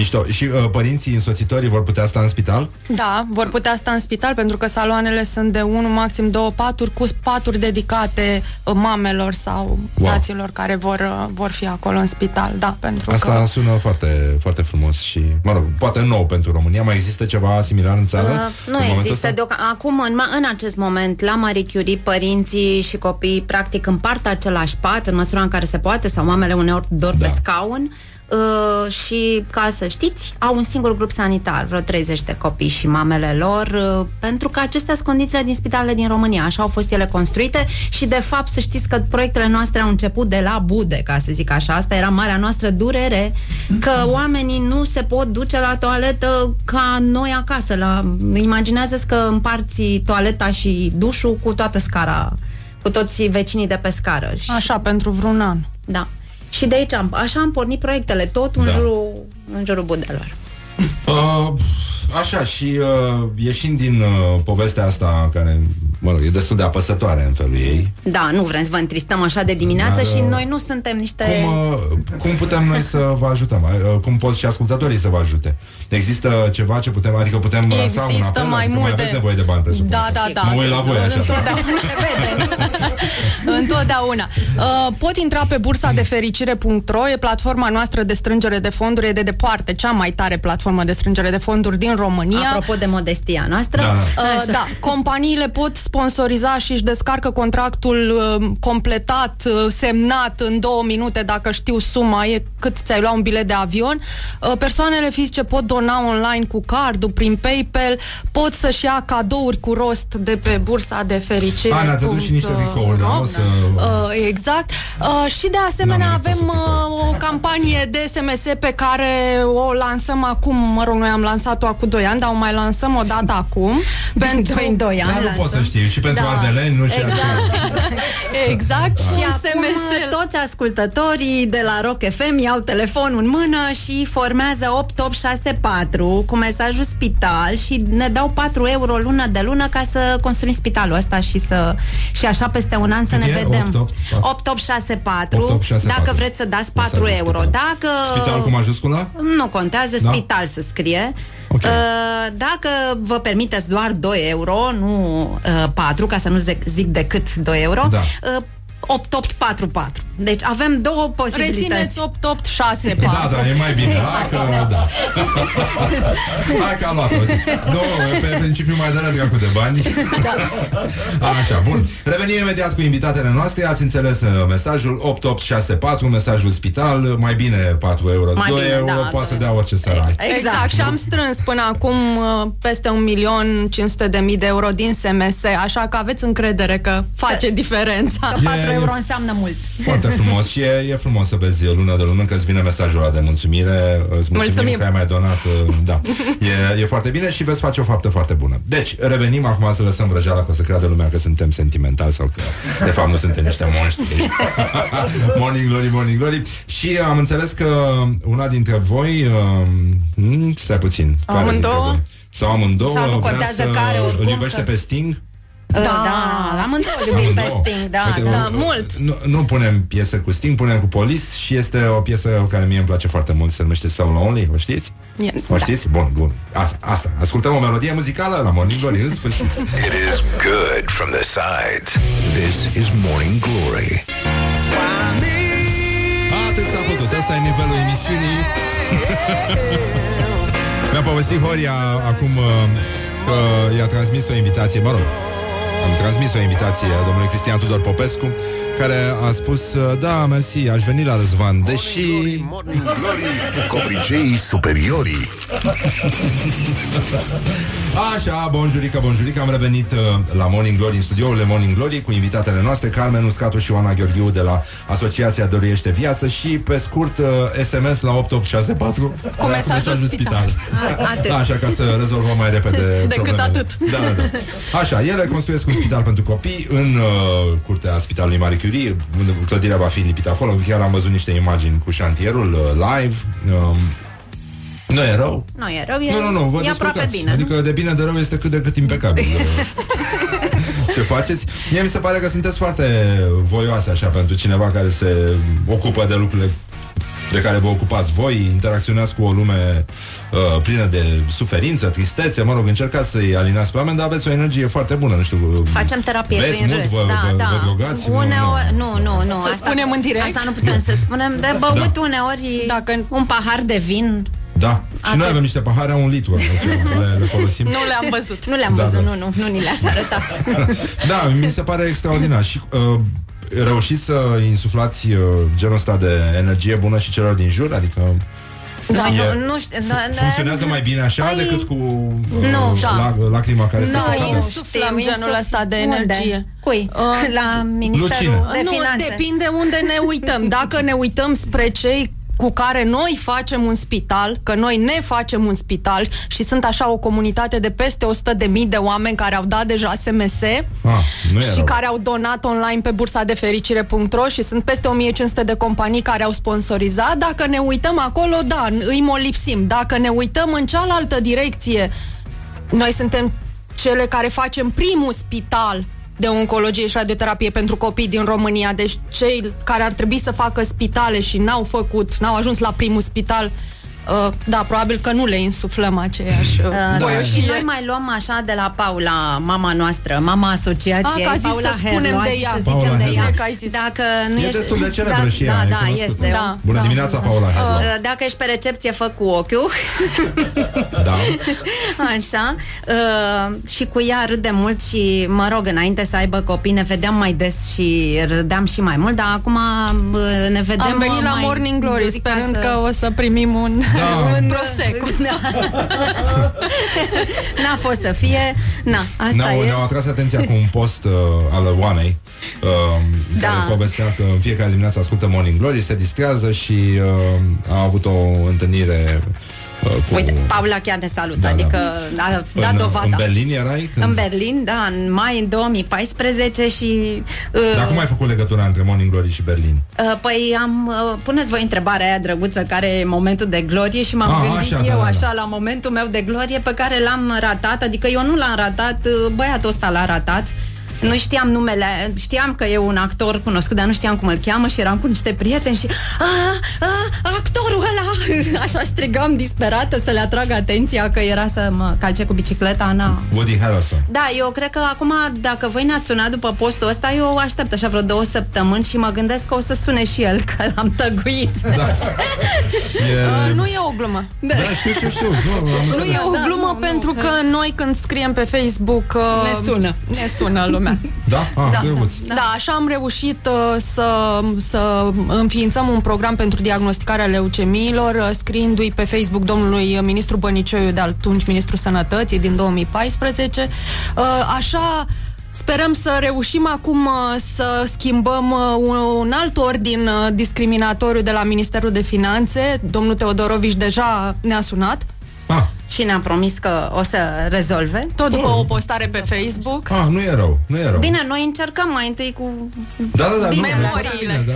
Mișto. Și uh, părinții însoțitorii vor putea sta în spital? Da, vor putea sta în spital pentru că saloanele sunt de 1, maxim 2 paturi cu paturi dedicate uh, mamelor sau wow. taților care vor, uh, vor fi acolo în spital. Da, pentru Asta că... sună foarte, foarte frumos și, mă rog, poate nou pentru România. Mai există ceva similar în țară? Uh, nu există. Deoc- acum, în, în acest moment, la Marie Curie, părinții și copiii practic împart același pat în măsura în care se poate sau mamele uneori dor da. pe scaun. Uh, și, ca să știți, au un singur grup sanitar, vreo 30 de copii și mamele lor, uh, pentru că acestea sunt condițiile din spitalele din România, așa au fost ele construite și, de fapt, să știți că proiectele noastre au început de la bude, ca să zic așa, asta era marea noastră durere, că oamenii nu se pot duce la toaletă ca noi acasă, la... imaginează că împarți toaleta și dușul cu toată scara, cu toți vecinii de pe scară. Așa, pentru vreun an. Da. Și de aici am, așa am pornit proiectele, tot în, da. jurul, în jurul budelor. Uh, așa, și uh, ieșind din uh, povestea asta, care, mă rog, e destul de apăsătoare în felul ei. Da, nu vrem să vă întristăm așa de dimineață dar, și noi nu suntem niște... Cum, uh, cum putem noi să vă ajutăm? Uh, cum pot și ascultătorii să vă ajute? Există ceva ce putem, adică putem Există lansa un apel, mai adică multe. mai aveți nevoie de bani, presupun. Da, da, da. Mă uit la voi așa. Întotdeauna. Întotdeauna. Uh, pot intra pe bursa de fericire.ro, e platforma noastră de strângere de fonduri, e de departe cea mai tare platformă de strângere de fonduri din România. Apropo de modestia noastră. Da, uh, da. companiile pot sponsoriza și își descarcă contractul uh, completat, uh, semnat în două minute dacă știu suma, e cât ți-ai luat un bilet de avion. Uh, persoanele fizice pot dona online cu cardul, prin PayPal, pot să-și ia cadouri cu rost de pe bursa de fericire. Ana, ți și niște tricouri, da? O să... uh, exact. Uh, și de asemenea avem uh, o campanie de SMS pe care o lansăm acum, mă rog, noi am lansat-o acum 2 ani, dar o mai lansăm o dată acum. pentru 2 2 ani. Dar nu pot să știu. Și pentru da. ardeleni, nu și Exact. exact. Da. Și SMS toți ascultătorii de la Rock FM iau telefonul în mână și formează 8864 cu mesajul spital și ne dau 4 euro lună de lună ca să construim spitalul ăsta și să și așa peste un an să ne vedem. 8864. Dacă vreți să dați 4 euro. Dacă Spital cu majuscula? Nu contează, da? spital să scrie. Okay. Uh, dacă vă permiteți doar 2 euro, nu uh, 4, ca să nu zic, zic decât 2 euro, da. Uh, 8844. Deci avem două posibilități. Rețineți 8864. Da, da, e mai bine. Hai că, da. Hai că am luat-o. Nu, pe principiu mai dă dracu de bani. Așa, bun. Revenim imediat cu invitatele noastre. Ați înțeles uh, mesajul 8864, mesajul spital, mai bine 4 euro. Mai 2 bine, euro da, poate da. să dea orice sărac. Exact. exact. Și am strâns până acum uh, peste un milion 500 de mii de euro din SMS, așa că aveți încredere că face diferența. Că 4 E- euro înseamnă mult. Foarte frumos și e, e frumos să vezi lună de lună că îți vine mesajul ăla de mulțumire. Îți mulțumim, Mulțumim. că ai mai donat. uh, Da. E, e foarte bine și veți face o faptă foarte bună. Deci, revenim acum să lăsăm vrăjeala că o să creadă lumea că suntem sentimentali sau că de fapt nu suntem niște monștri. morning glory, morning glory. Și am înțeles că una dintre voi uh, stai puțin. care dintre Amândouă? voi? Sau amândouă Sau nu vrea contează să care, oricum, îl iubește că- pe Sting? Da, da amândouă iubim pe Amândouă. Sting, da, Uite, da. u- Nu, nu punem piesă cu Sting, punem cu Police și este o piesă care mie îmi place foarte mult, se numește So Lonely, o știți? Yes. O știți? Bun, bun. Asta, asta. Ascultăm o melodie muzicală la Morning Glory, în sfârșit. It is good from the sides. This is Morning Glory. Atât s-a putut, ăsta e nivelul emisiunii. Mi-a povestit Horia acum uh, că i-a transmis o invitație, mă rog, am transmis o invitație domnului Cristian Tudor Popescu, care a spus, uh, da, mersi, aș veni la Răzvan, deși... Morning Glory. Covrigei superiorii. Așa, bonjurică, bonjurică, am revenit uh, la Morning Glory, în studiourile Morning Glory, cu invitatele noastre, Carmen Uscatu și Oana Gheorghiu de la Asociația Dăruiește Viață și, pe scurt, uh, SMS la 8864 Cu uh, mesajul spital. Atât. Da, așa ca să rezolvăm mai repede problemele. atât. Da, da, da. Așa, ele construiesc un spital pentru copii în uh, curtea Spitalului Marie Curie. unde Clădirea va fi lipită acolo. Chiar am văzut niște imagini cu șantierul uh, live. Um, nu e rău? Nu e rău, e, Nu, nu, nu, vă e aproape descurcați. bine. Adică de bine de rău este cât de cât impecabil. Ce faceți? Mie mi se pare că sunteți foarte voioase așa pentru cineva care se ocupă de lucrurile de care vă ocupați voi, interacționați cu o lume uh, plină de suferință, tristețe, mă rog, încercați să-i alinați pe oameni, dar aveți o energie foarte bună, nu știu. Facem terapie Beți prin mult, râs. vă, da, vă, da. vă drogați? Nu, Uneori, nu, nu, nu. Să spunem în direct. Asta nu putem să spunem. De băut Da. uneori Dacă- un pahar de vin. Da. Și Atât. noi avem niște pahare, au un litru, deci le, le folosim. Nu le-am văzut. Nu le-am Da, văzut, da. nu, nu, nu ni le-ați arătat. Da, mi se pare extraordinar și uh, reușiți să insuflați uh, genul ăsta de energie bună și celor din jur, adică Da, E- nu, nu știu. Da, da, funcționează mai bine așa Păi, decât cu uh, nu, da. la, lacrima care este Da, socată? insuflăm Știm, genul insuf- ăsta de Unde? energie. Cui? Uh, La Ministerul Lucine. de nu, Finanțe. depinde unde ne uităm. Dacă ne uităm spre cei cu care noi facem un spital, că noi ne facem un spital și sunt așa o comunitate de peste 100 de mii de oameni care au dat deja SMS Ah, nu e și rău. care au donat online pe bursa de fericire.ro și sunt peste 1500 de companii care au sponsorizat. Dacă ne uităm acolo, da, îi molipsim. Dacă ne uităm în cealaltă direcție, noi suntem cele care facem primul spital de oncologie și radioterapie pentru copii din România. Deci cei care ar trebui să facă spitale și n-au făcut, n-au ajuns la primul spital, uh, da, probabil că nu le insuflăm aceeași uh, Uh, voioșie. și noi mai luăm așa de la Paula, mama noastră, mama asociației, Ah, că a zis Paula să spunem Herlo, a de zis ea. să Paula zicem de Herlo. ea. Că ai zis. Dacă nu E ești... destul de celebră da, și ea, Da, e da, cunoscută. este. Da. Bună Da. dimineața, Paula Herlo. Uh, Dacă ești pe recepție, fă cu ochiul Da. Așa uh, Și cu ea râdem mult Și mă rog, înainte să aibă copii Ne vedeam mai des și râdeam și mai mult Dar acum uh, ne vedem Am venit la mai Morning Glory durica sperând să- că o să primim un, Da. un prosecco. Da. N-a fost să fie Na, asta Ne-au, e ne-au atras atenția cu un post uh, al Oanei uh, Da. care povestea că în fiecare dimineață ascultă Morning Glory, se distrează și uh, a avut o întâlnire uh, cu... Uite, Paula chiar ne salută Da, da. Adică a dat în, dovada în Berlin erai? Când... În Berlin, da, în mai în 2014 și... Uh, Dar cum ai făcut legătura între Morning Glory și Berlin? Uh, Păi am, uh, puneți voi întrebarea aia drăguță care e momentul de glorie și m-am Ah, gândit așa, eu da, da, așa da. la momentul meu de glorie pe care l-am ratat, adică eu nu l-am ratat, uh, băiatul ăsta l-a ratat. Nu știam numele, știam că e un actor cunoscut, dar nu știam cum îl cheamă și eram cu niște prieteni și a, a, actorul ăla așa strigam disperată să le atrag atenția că era să mă calce cu bicicleta, na. Woody Harrelson. Da, eu cred că acum, dacă voi ne-ați sunat după postul ăsta, eu aștept așa vreo două săptămâni și mă gândesc că o să sune și el, că l-am tăguit. Da. Uh, nu e o glumă. Da, știu, știu, știu. Nu, am Nu înțeles. e o Da, glumă nu, pentru nu, că noi când scriem pe Facebook uh, Ne sună. Ne sună lumea. Da? Ah, Da. drăguț. Da. așa am reușit uh, să, să înființăm un program pentru diagnosticarea leucemiilor, uh, scriindu-i pe Facebook domnului uh, ministru Bănicioiu, de atunci ministru sănătății din 2014. Uh, așa Sperăm să reușim acum uh, să schimbăm uh, un, un alt ordin uh, discriminatoriu de la Ministerul de Finanțe. Domnul Teodorovici deja ne-a sunat. Ah, Și ne-a promis că o să rezolve. Tot după Oh. o postare pe Facebook. ah, nu e rău, nu e rău. Bine, noi încercăm mai întâi cu Da, da, da, nu, Memoriile. e, da.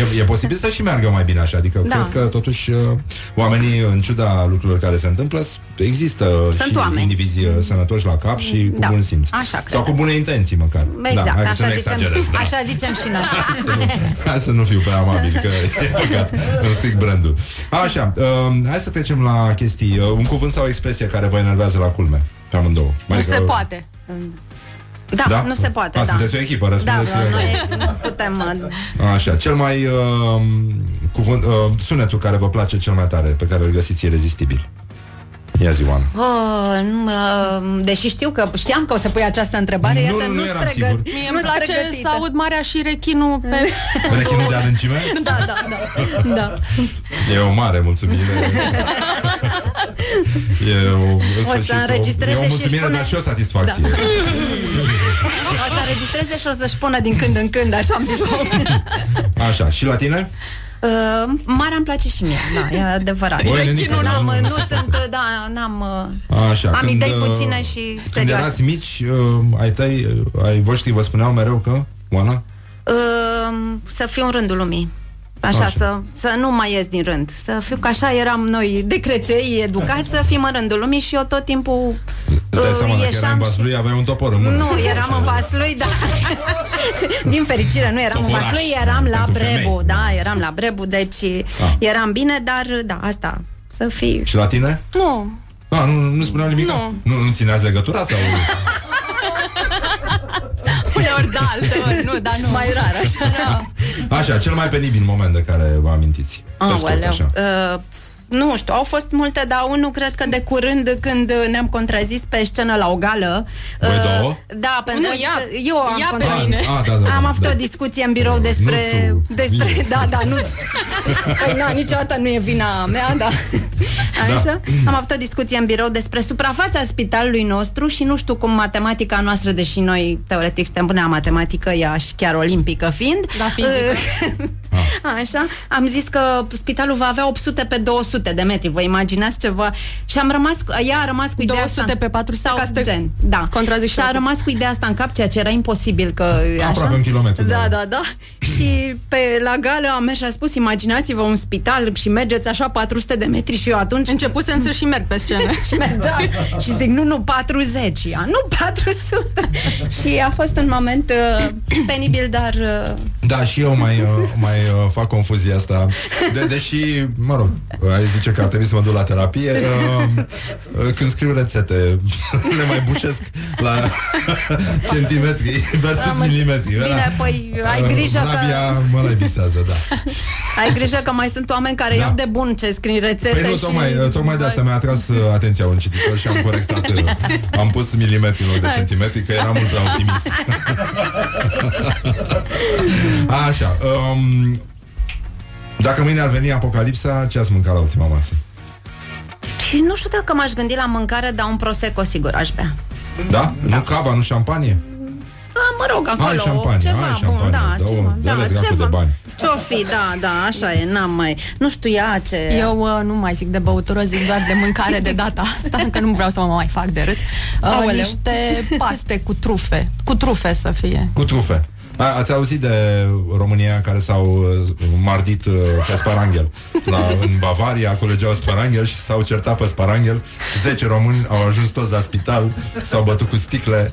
e, e posibil să și meargă mai bine așa, adică Da. cred că totuși uh, oamenii, în ciuda lucrurilor care se întâmplă, s- există Sunt și oameni. indivizi uh, sănătoși la cap și cu Da. bun simț. Așa cred. Sau cu bune intenții măcar. Exact, da, hai să așa, nu zicem, exagerez, da. așa zicem și noi. Hai să nu fiu prea amabil, că e păcat, îmi stric brandul. Așa, uh, hai să trecem la chestii. Uh, un cuvânt sau o expresie care vă enervează la culme, pe amândouă. Nu Adică- se poate. Da, Da? nu se poate, A, da. sunteți o echipă, Da, răspundeți. noi nu putem... uh, Așa, cel mai uh, cuvânt, uh, sunetul care vă place cel mai tare, pe care îl găsiți irezistibil. Ia zi, Oana. Oh, nu, uh, deși știu că știam că o să pui această întrebare, Nu, iată, nu, nu nu-s eram pregăt- sigur. Mie nu-s îmi place pregătită. să aud marea și rechinul pe... Rechinul de adâncime? Da, da, da. da. E o mare mulțumire. E o, în să sfârșit, înregistreze o, e o și mulțumire, spune- dar și o satisfacție. Da. O să înregistreze și o să-și pună din când în când, așa, în birou. Așa, și la tine? Uh, mare îmi place și mie, da, e adevărat. Băi, nenică, n-am, da, nu, nu. sunt, da, n-am... uh, Așa, Am idei uh, puține și Când serioase. erați mici, uh, ai tăi, uh, ai voștri vă spuneau mereu că, Oana? Uh, să fiu în rândul lumii. Așa, Așa. Să, să nu mai ies din rând. Să fiu că așa eram noi de creței educați, să fim în rândul lumii și eu tot timpul Îți dai uh, seama, dacă erai în ieșeam și... Vaslui, aveai un topor în mână. Nu, eram în Vaslui, da. Din fericire, nu eram în Toporaș, Vaslui, eram la pentru Brebu, femei. da, eram la Brebu, deci Ah. eram bine, dar da, asta, să fii... Și la tine? Nu. A, nu, nu spuneau nimic? Nu. Nu, nu țineați legătura? Sau... Uneori da, alteori nu, dar nu. Mai rar, așa. Da. Așa, cel mai penibil moment de care vă amintiți. Pe scurt, Aoleu, așa. uh, nu știu, au fost multe, dar unul cred că de curând când ne-am contrazis pe scenă la o gală. Voi uh, două? Da, pentru Nu, că ea. eu am Ea pe contrazis. mine. Ah, da, da, da, am avut da. o discuție în birou despre... Nu tu, despre mine. da, da, nu... Păi, na, niciodată nu e vina mea, da. Așa? Am avut o discuție în birou despre suprafața spitalului nostru și nu știu cum matematica noastră, deși noi teoretic suntem bune la matematică, ea și chiar olimpică fiind. Da, fizică. Așa, am zis că spitalul va avea 800 pe 200 de metri, vă imaginați ceva? Și am rămas, cu- ea a rămas cu ideea 200 asta. pe 400 sau ca să te gen, da. contrazici Și a și rămas cu ideea asta în cap, ceea ce era imposibil că Aproape așa. un kilometru, Da, da. da, da. și pe la gală am mers și a spus, imaginați-vă un spital și mergeți așa 400 de metri și eu atunci Începusem să și merg pe scenă. și mergeam și zic, nu, nu, 40 ea, nu 400 și a fost un moment uh, penibil, dar uh, Da, și eu mai, uh, mai uh, fac confuzia asta. De, deși, mă rog, ai zice că ar trebui să mă duc la terapie. Uh, uh, când scriu rețete, le mai bușesc la centimetri versus Am- milimetri. Bine, da? păi, ai Uh, grijă că- Rabia mă mai visează, da. ai grijă că mai sunt oameni care Da. iau de bun ce scrii rețete Păi nu, și... tocmai, uh, tocmai de asta mi-a atras uh, atenția un cititor și am corectat. uh, Am pus milimetri în loc de centimetri, că eram mult prea optimist. Așa. Um, dacă mâine ar veni apocalipsa, ce ați mâncat la ultima masă? Și nu știu dacă m-aș gândi la mâncare, dar un prosecco sigur aș bea. Da? Nu cava, nu șampanie? Da, mă rog, acolo, Hai șampanie, ceva hai bun, șampanie, da, dă-o, ceva, dă-le da, dracu ceva. de bani. Ce-o fi, da, da, așa e, n-am mai... Nu știu ea ce... Eu uh, nu mai zic de băutură, zic doar de mâncare de data asta, că nu vreau să mă mai fac de râs. Uh, Aoleu. niște paste cu trufe. Cu trufe să fie. Cu trufe. A, ați auzit de România care s-au uh, mardit uh, pe sparanghel la, În Bavaria culegeau sparanghel și s-au certat pe sparanghel 10 români au ajuns toți la spital S-au bătut cu sticle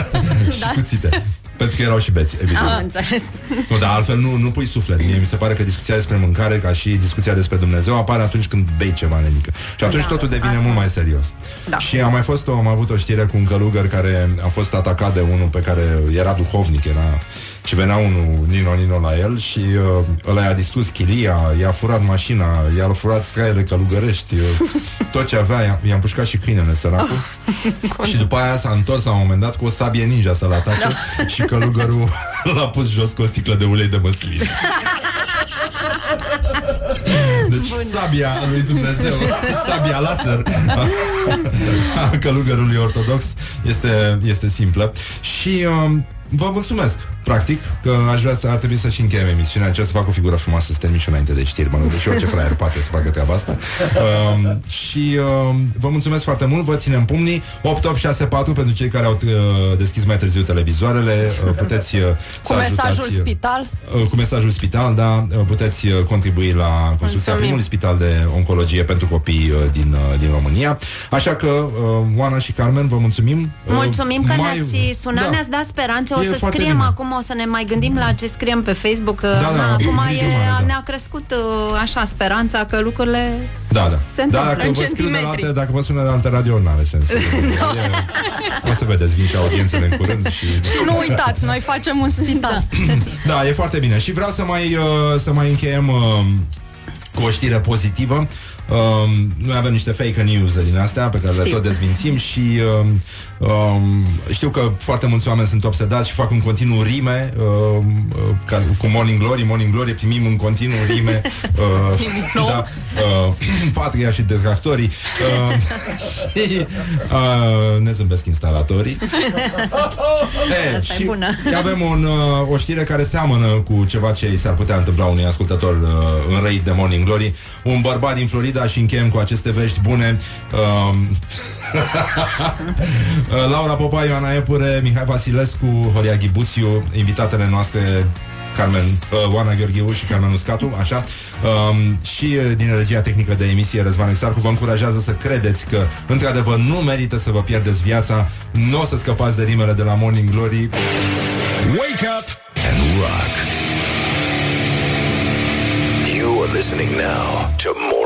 Și cuțite Pentru că erau și beți, evident. Am înțeles. Nu, dar altfel nu, nu pui suflet. Mie mi se pare că discuția despre mâncare, ca și discuția despre Dumnezeu, apare atunci când bei ceva nenică. Și atunci Da. totul devine Asta. mult mai serios. Da. Și am mai fost, o, am avut o știre cu un călugăr care a fost atacat de unul pe care era duhovnic, era și venea unul Nino Nino la el și uh, ăla i-a distrus chilia, i-a furat mașina, i-a furat scaiele călugărești, uh, tot ce avea, i-a, i-a împușcat și câinele, săracul. și după aia s-a întors la un moment dat cu o sabie ninja să-l atace Da. și călugărul l-a pus jos cu o sticlă de ulei de măsline. Deci sabia lui Dumnezeu, sabia laser a, a călugărului ortodox este, este simplă. Și um, vă mulțumesc, practic, că aș vrea să ar trebui să și încheiem emisiunea. Încerc să fac o figură frumoasă, să termin și înainte de știri, mă gândesc și orice fraier poate să facă treaba asta. Um, și um, vă mulțumesc foarte mult, vă ținem pumnii. 8864 pentru cei care au uh, deschis mai târziu televizoarele. Uh, puteți uh, Cu să mesajul ajutați, uh, spital. Uh, cu mesajul spital, da, uh, puteți uh, contribui la construcția Mulțumim. primului spital de oncologie pentru copii uh, din, uh, din România. Așa că, uh, Oana și Carmen, vă mulțumim. Uh, Mulțumim că mai- ne-ați sunat, Da. ne-ați dat speranțe. O E să foarte scriem bine. acum, o să ne mai gândim la ce scriem pe Facebook. Că, Da, da, na, acum grijă e, mare, da. ne-a crescut uh, așa speranța că lucrurile Da, da. se întâmplă da, dacă în vă scriu de la centimetri. alte, dacă vă sună de la alte radio, nu are sens. E- O să vedeți, vin și audiențele în curând și... Nu uitați, noi facem un spital. Da, e foarte bine. Și vreau să mai, uh, să mai încheiem uh, cu o știre pozitivă. Um, noi avem niște fake news din astea pe care le Știu. tot dezmințim și um, um, știu că foarte mulți oameni sunt obsedați și fac în continuu rime um, uh, ca, cu Morning Glory, Morning Glory primim în continuu rime uh, da, uh, Patria și detractorii uh, și uh, ne zâmbesc instalatorii e, Asta e și bună. avem un, uh, o știre care seamănă cu ceva ce i s-ar putea întâmpla unui ascultător uh, înrăit de Morning Glory. Un bărbat din Florida și încheiem cu aceste vești bune. Um, uh, Laura Popa, Ioana Epure, Mihai Vasilescu, Horia Ghibuțiu, invitatele noastre Carmen, uh, Oana Gheorghiu și Carmen Uscatu, așa. Um, și uh, din regia tehnică de emisie Răzvan Exarcu vă încurajează să credeți că, într-adevăr, nu merită să vă pierdeți viața, nu o să scăpați de rimele de la Morning Glory. Wake up and rock. You are listening now to more